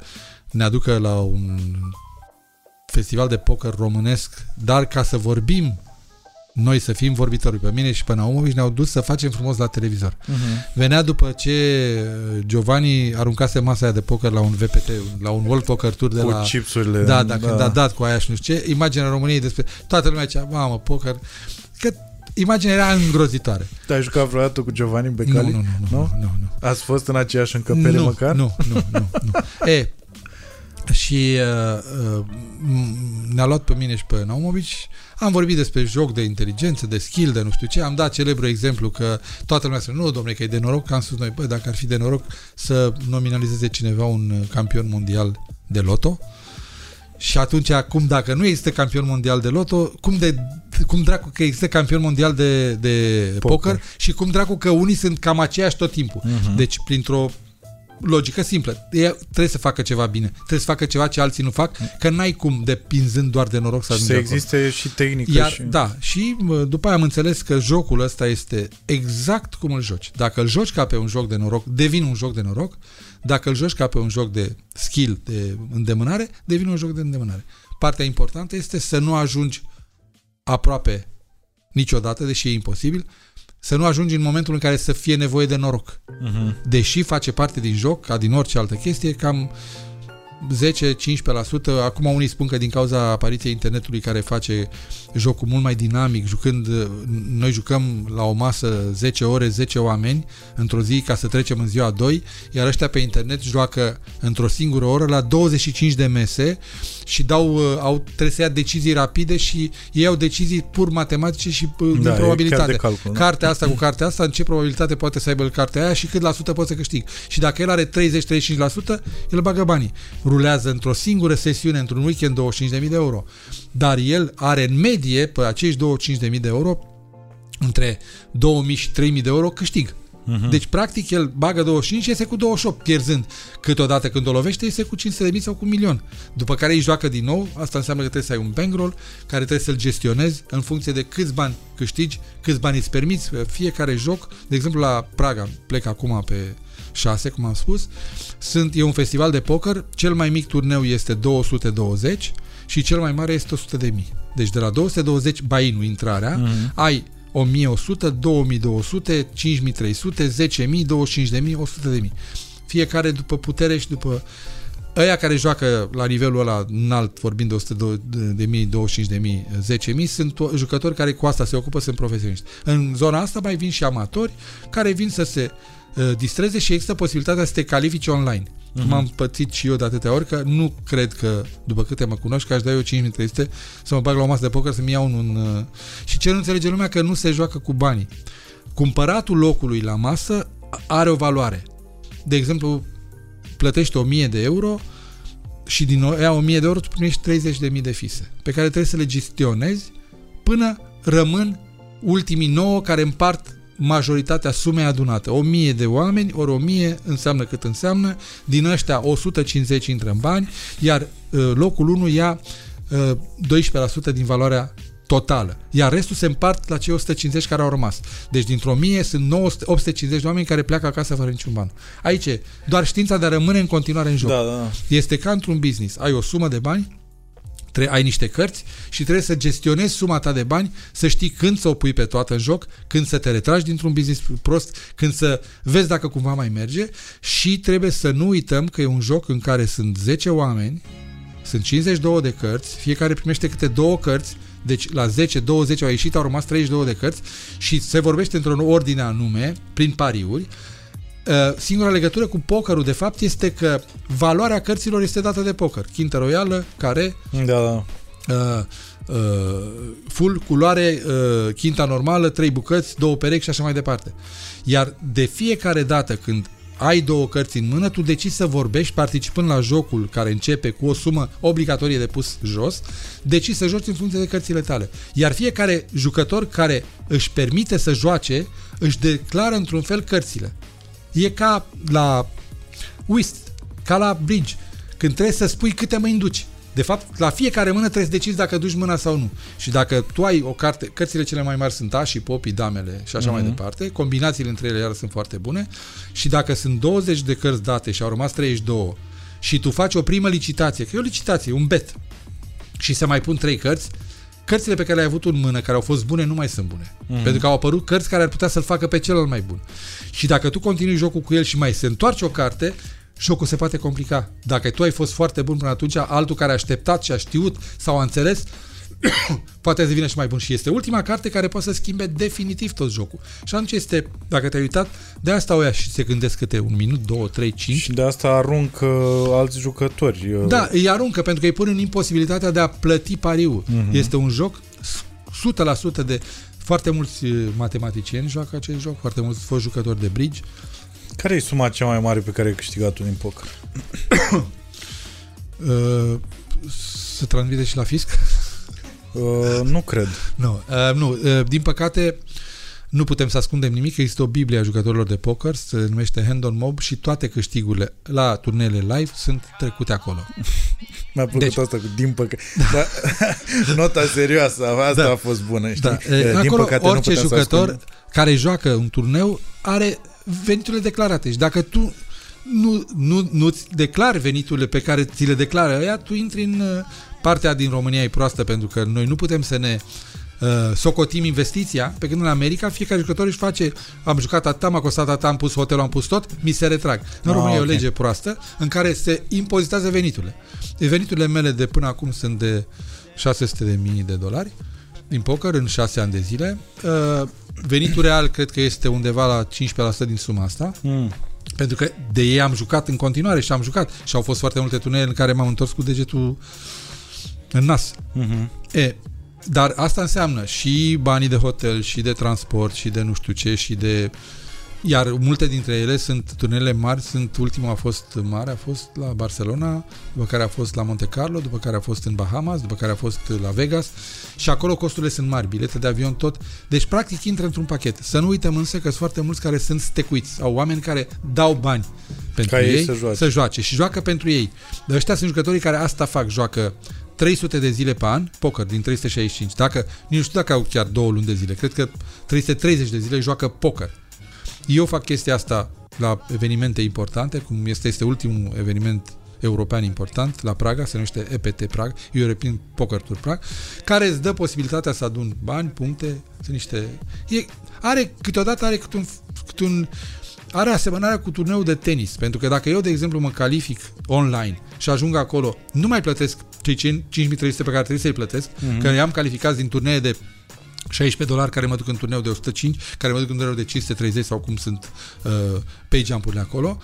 ne aducă la un festival de poker românesc, dar ca să vorbim noi să fim vorbitori pe mine și pe Naumovici ne-au dus să facem frumos la televizor. Uh-huh. Venea după ce uh, Giovanni aruncase masa aia de poker la un VPT, la un World Poker Tour de cu la... chipsurile. Da, da, când a dat cu aia și nu știu ce, imaginea României despre... Toată lumea zicea, mamă, poker... Că imaginea era îngrozitoare. Te-ai jucat vreodată cu Giovanni Nu, Becali? nu, nu, nu, nu, nu, nu. Ați fost în aceeași încăpere nu, măcar? Nu, nu, nu, nu. E, și uh, uh, m- ne-a luat pe mine și pe Naumovici am vorbit despre joc de inteligență, de skill, de nu știu ce, am dat celebru exemplu că toată lumea spune, nu, domnule, că e de noroc, că am spus noi, bă, dacă ar fi de noroc să nominalizeze cineva un uh, campion mondial de loto, și atunci, cum dacă nu există campion mondial de loto, cum de cum dracu că există campion mondial de, de poker. poker și cum dracu că unii sunt cam aceiași tot timpul. Uh-huh. Deci, printr-o logică simplă. E, trebuie să facă ceva bine. Trebuie să facă ceva ce alții nu fac, că n-ai cum, depinzând doar de noroc să ajungi Să existe acolo. și tehnică. Iar, și... Da, și după aia am înțeles că jocul ăsta este exact cum îl joci. Dacă îl joci ca pe un joc de noroc, devine un joc de noroc. Dacă îl joci ca pe un joc de skill, de îndemânare, devine un joc de îndemânare. Partea importantă este să nu ajungi aproape niciodată, deși e imposibil, să nu ajungi în momentul în care să fie nevoie de noroc. Uh-huh. Deși face parte din joc, ca din orice altă chestie, cam 10-15%. Acum unii spun că din cauza apariției internetului care face jocul mult mai dinamic, jucând, noi jucăm la o masă 10 ore, 10 oameni într-o zi ca să trecem în ziua 2, iar ăștia pe internet joacă într-o singură oră la 25 de mese și dau, uh, au, trebuie să ia decizii rapide și ei au decizii pur matematice și uh, da, din probabilitate. Calcul, cartea asta cu cartea asta, în ce probabilitate poate să aibă cartea aia și cât la sută poate să câștig. Și dacă el are 30-35%, el bagă banii. Rulează într-o singură sesiune, într-un weekend, 25.000 de euro. Dar el are în medie, pe acești 25.000 de euro, între 2.000 și 3.000 de euro câștig. Uh-huh. Deci, practic, el bagă 25 și iese cu 28, pierzând. Câteodată când o lovește, iese cu 500 de mii sau cu un milion. După care îi joacă din nou, asta înseamnă că trebuie să ai un bankroll care trebuie să-l gestionezi în funcție de câți bani câștigi, câți bani îți permiți. Fiecare joc, de exemplu la Praga, plec acum pe 6, cum am spus, sunt, e un festival de poker, cel mai mic turneu este 220 și cel mai mare este 100 de mii. Deci de la 220 bainul intrarea, uh-huh. ai 1100, 2200, 5300, 10000, 25000, 100000. Fiecare după putere și după Ăia care joacă la nivelul ăla înalt, vorbind de 100 de mii, 25 de mii, 10 mii, sunt jucători care cu asta se ocupă, sunt profesioniști. În zona asta mai vin și amatori care vin să se uh, distreze și există posibilitatea să te califici online. Uh-huh. M-am pățit și eu de atâtea ori că nu cred că, după câte mă cunoști, că aș da eu 5300 să mă bag la o masă de poker să-mi iau un... un uh... Și ce nu înțelege lumea că nu se joacă cu banii. Cumpăratul locului la masă are o valoare. De exemplu, plătești 1000 de euro și din ea 1000 de euro tu primești 30.000 de fise, pe care trebuie să le gestionezi până rămân ultimii 9 care împart majoritatea sumei adunate. 1000 de oameni, ori 1000 înseamnă cât înseamnă, din ăștia 150 intră în bani, iar uh, locul 1 ia uh, 12% din valoarea totală. Iar restul se împart la cei 150 care au rămas. Deci dintr-o mie sunt 900, 850 de oameni care pleacă acasă fără niciun ban. Aici e doar știința de a rămâne în continuare în joc. Da, da. Este ca într-un business. Ai o sumă de bani, Tre- ai niște cărți și trebuie să gestionezi suma ta de bani, să știi când să o pui pe toată în joc, când să te retragi dintr-un business prost, când să vezi dacă cumva mai merge și trebuie să nu uităm că e un joc în care sunt 10 oameni, sunt 52 de cărți, fiecare primește câte două cărți, deci la 10-20 au ieșit, au rămas 32 de cărți și se vorbește într-o ordine anume, prin pariuri, Uh, singura legătură cu pokerul, de fapt, este că valoarea cărților este dată de poker. Quinta royală, care... Da, da. Uh, uh, full, culoare, uh, quinta normală, trei bucăți, două perechi și așa mai departe. Iar de fiecare dată când ai două cărți în mână, tu decizi să vorbești participând la jocul care începe cu o sumă obligatorie de pus jos, decizi să joci în funcție de cărțile tale. Iar fiecare jucător care își permite să joace, își declară într-un fel cărțile. E ca la whist, ca la bridge, când trebuie să spui câte mâini duci. De fapt, la fiecare mână trebuie să decizi dacă duci mâna sau nu. Și dacă tu ai o carte, cărțile cele mai mari sunt și popii, damele și așa uh-huh. mai mhm. departe, combinațiile între ele iar sunt foarte bune și dacă sunt 20 de cărți date și au rămas 32 și tu faci o primă licitație, că e o licitație, un bet, și se mai pun trei cărți, cărțile pe care le-ai avut în mână, care au fost bune, nu mai sunt bune. Mm. Pentru că au apărut cărți care ar putea să-l facă pe celălalt mai bun. Și dacă tu continui jocul cu el și mai se întoarce o carte, jocul se poate complica. Dacă tu ai fost foarte bun până atunci, altul care a așteptat și a știut sau a înțeles, poate să devină și mai bun. Și este ultima carte care poate să schimbe definitiv tot jocul. Și atunci este, dacă te-ai uitat, de asta o ia și se gândesc câte un minut, două, trei, cinci. Și de asta aruncă alți jucători. Uh. Da, îi aruncă pentru că îi pun în imposibilitatea de a plăti pariul. Uh-huh. Este un joc 100% de foarte mulți uh, matematicieni joacă acest joc, foarte mulți fost jucători de bridge. Care e suma cea mai mare pe care ai câștigat-o din poker? uh, să transmite și la fisc? Uh, nu cred. Nu, uh, nu uh, din păcate nu putem să ascundem nimic, există o Biblie a jucătorilor de poker, se numește Hand on Mob și toate câștigurile la turnele live sunt trecute acolo. Mi-a plăcut deci, asta cu din păcate. Da. Nota serioasă, asta da. a fost bună, știi? Da. Din acolo, păcate, orice nu jucător care joacă un turneu are veniturile declarate și dacă tu nu, nu, nu-ți declari veniturile pe care ți le declară ăia, tu intri în uh, partea din România e proastă pentru că noi nu putem să ne uh, socotim investiția, pe când în America fiecare jucător își face, am jucat atât, am costat atât, am pus hotelul, am pus tot, mi se retrag. În ah, România okay. e o lege proastă în care se impozitează veniturile. Deci veniturile mele de până acum sunt de 600 de mii de dolari din poker în 6 ani de zile. Uh, venitul real cred că este undeva la 15% din suma asta. Mm. Pentru că de ei am jucat în continuare și am jucat. Și au fost foarte multe tunele în care m-am întors cu degetul în nas. Uh-huh. E, dar asta înseamnă și banii de hotel, și de transport, și de nu știu ce, și de... Iar multe dintre ele sunt turnele mari, sunt ultima a fost mare, a fost la Barcelona, după care a fost la Monte Carlo, după care a fost în Bahamas, după care a fost la Vegas și acolo costurile sunt mari, bilete de avion, tot. Deci practic intră într-un pachet. Să nu uităm însă că sunt foarte mulți care sunt stecuiți, sau oameni care dau bani pentru Ca ei, ei să, joace. să joace și joacă pentru ei. Dar ăștia sunt jucătorii care asta fac, joacă 300 de zile pe an, poker din 365. Dacă, nu știu dacă au chiar două luni de zile, cred că 330 de zile joacă poker. Eu fac chestia asta la evenimente importante, cum este, este ultimul eveniment european important la Praga, se numește EPT Praga, European Poker Tour Praga, care îți dă posibilitatea să adun bani, puncte, sunt niște... E, are, câteodată are câte un, câte un are asemănarea cu turneul de tenis, pentru că dacă eu, de exemplu, mă calific online și ajung acolo, nu mai plătesc cei 5300 pe care trebuie să-i plătesc, mm-hmm. că i-am calificat din turnee de 16 dolari care mă duc în turneu de 105, care mă duc în turneu de 530 sau cum sunt uh, pay jump-urile acolo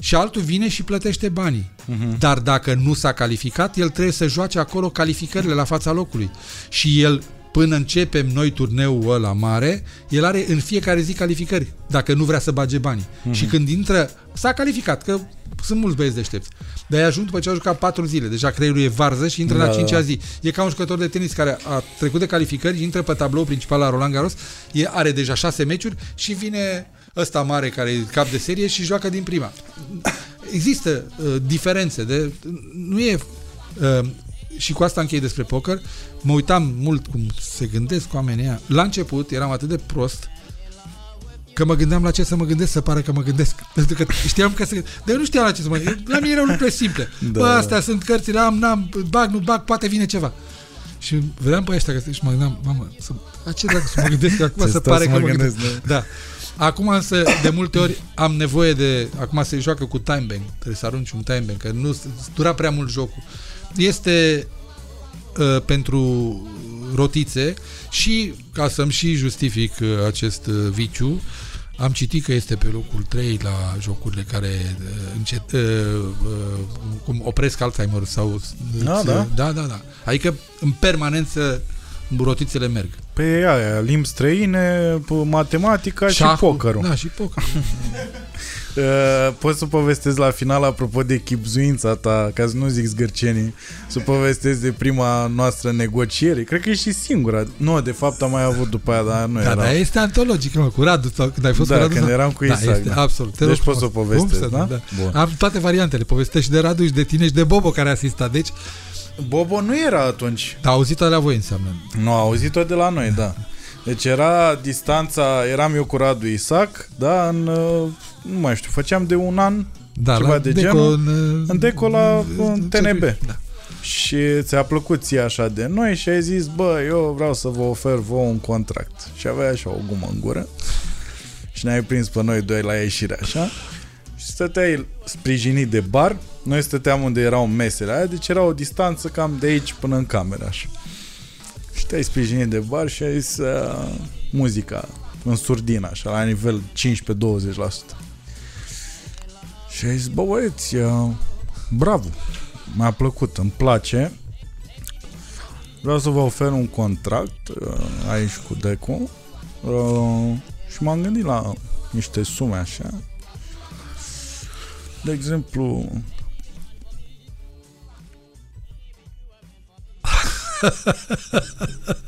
și altul vine și plătește banii. Uh-huh. Dar dacă nu s-a calificat, el trebuie să joace acolo calificările la fața locului. Și el până începem noi turneul ăla mare, el are în fiecare zi calificări, dacă nu vrea să bage banii. Uh-huh. Și când intră, s-a calificat, că sunt mulți băieți deștepți. Dar e ajung după ce a jucat 4 zile. Deja creierul e varză și intră da, la 5 da. zi. E ca un jucător de tenis care a trecut de calificări, și intră pe tablou principal la Roland Garros, e, are deja 6 meciuri și vine ăsta mare care e cap de serie și joacă din prima. Există uh, diferențe. De, nu e... Uh, și cu asta închei despre poker. Mă uitam mult cum se gândesc oamenii ăia. La început eram atât de prost că mă gândeam la ce să mă gândesc, să pare că mă gândesc. Pentru că știam că se... Dar eu nu știam la ce să mă gândesc. La mine erau lucruri simple. Da. Bă, astea sunt cărțile, am, n-am, bag, nu bag, poate vine ceva. Și vedeam pe ăștia că și mă gândeam, mamă, să, la ce dacă să mă gândesc acum să pare să că mă gândesc. gândesc da. da. Acum însă, de multe ori, am nevoie de... Acum se joacă cu time bank. Trebuie să arunci un time bank, că nu dura prea mult jocul. Este uh, pentru rotițe și, ca să-mi și justific uh, acest uh, viciu, am citit că este pe locul 3 la jocurile care uh, încet, uh, uh, cum opresc Alzheimer sau... Da, da. Da, da, da. Adică în permanență rotițele merg. Pe aia, limbi străine, matematica Șahul. și pokerul. Da, și poker. Uh, poți să povestesc la final, apropo de chipzuința ta, ca să nu zic zgârcenii, să povestesc de prima noastră negociere. Cred că e și singura. Nu, de fapt am mai avut după aia, dar nu da, era. Da, este antologic, mă, cu Radu, sau când ai fost da, cu Radu. când sau... eram cu Isaac. Da, este, da. absolut. Te deci poți să o povestesc, da? da? Bun. Am toate variantele. Povestești de Radu și de tine și de Bobo care a asistat. Deci, Bobo nu era atunci. A auzit-o de la voi înseamnă. Nu, a auzit-o de la noi, da. Deci era distanța, eram eu cu Radu Isaac, da, în, uh, nu mai știu, făceam de un an da, ceva de deco genul. În, uh, în deco la în TNB. Da. Și ți-a plăcut ție așa de noi și ai zis, bă, eu vreau să vă ofer vouă un contract. Și avea așa o gumă în gură. Și ne-ai prins pe noi doi la ieșire, așa. Și stăteai sprijinit de bar. Noi stăteam unde erau mesele aia, deci era o distanță cam de aici până în cameră, așa. Și te-ai sprijinit de bar și ai zis uh, muzica în surdină, așa, la nivel 15-20%. Și ai zis, bă, băieți, uh, bravo, mi-a plăcut, îmi place. Vreau să vă ofer un contract uh, aici cu Deco uh, și m-am gândit la niște sume așa. De exemplu,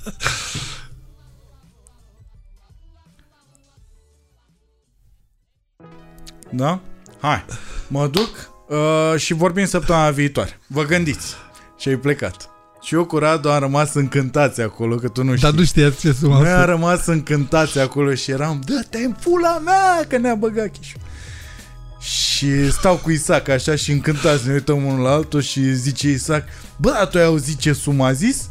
Da? Hai, mă duc uh, și vorbim săptămâna viitoare. Vă gândiți. Și ai plecat. Și eu cu Radu am rămas încântați acolo, că tu nu știi. Dar nu știați ce sumă Noi am rămas încântați acolo și eram, dă-te în pula mea, că ne-a băgat chișul. Și stau cu Isaac așa și încântați, ne uităm unul la altul și zice Isaac, bă, dar tu ai auzit ce sumă a zis?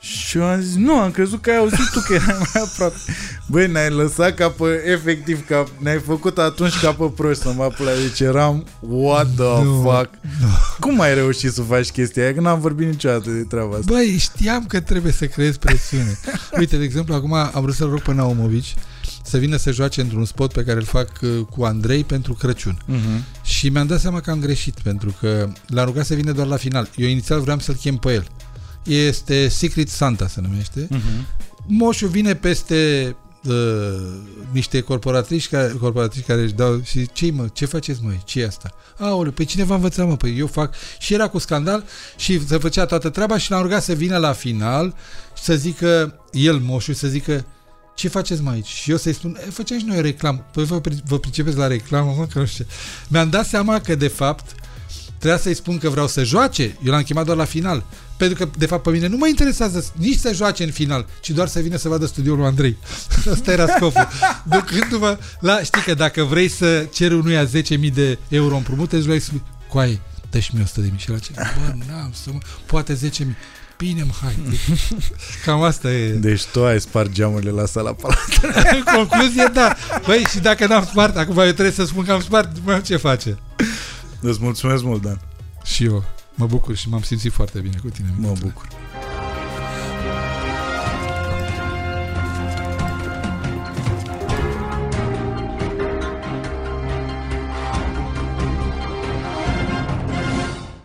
Și eu am zis, nu, am crezut că ai auzit tu că erai mai aproape. Băi, ne-ai lăsat ca pe, efectiv, ca, ne-ai făcut atunci ca pe proști să mă apula. Deci eram, what the Nu, fuck? Cum ai reușit să faci chestia aia? Că n-am vorbit niciodată de treaba asta. Băi, știam că trebuie să creezi presiune. Uite, de exemplu, acum am vrut să-l rog pe Naumovici să vină să joace într-un spot pe care îl fac uh, cu Andrei pentru Crăciun. Uh-huh. Și mi-am dat seama că am greșit, pentru că l-am rugat să vină doar la final. Eu inițial vreau să-l chem pe el. Este Secret Santa se numește. Uh-huh. Moșul vine peste uh, niște corporatrici care, corporatrici care își dau și ce mă, ce faceți măi, ce e asta? Aoleu, pe cine v-a învățat mă? Păi eu fac și era cu scandal și se făcea toată treaba și l-am rugat să vină la final și să zică el moșul, să zică ce faceți mai aici? Și eu să-i spun, e, făceam și noi reclamă. Păi vă, pri- vă pricepeți la reclamă, mă, că nu știu. ce. Mi-am dat seama că, de fapt, trebuia să-i spun că vreau să joace. Eu l-am chemat doar la final. Pentru că, de fapt, pe mine nu mă interesează nici să joace în final, ci doar să vină să vadă studioul lui Andrei. Asta era scopul. Ducându-mă la... Știi că dacă vrei să ceri unuia 10.000 de euro împrumut, îți vrei să spui, coaie, dă-și mie 100 de mii. Și la ce? Bă, n-am să mă... Poate 10.000. Bine, mă, hai. Cam asta e. Deci tu ai spart geamurile la sala palat. În concluzie, da. Băi, și dacă n-am spart, acum eu trebuie să spun că am spart, mai ce face? Îți mulțumesc mult, Dan. Și eu mă bucur și m-am simțit foarte bine cu tine. Mă bucur.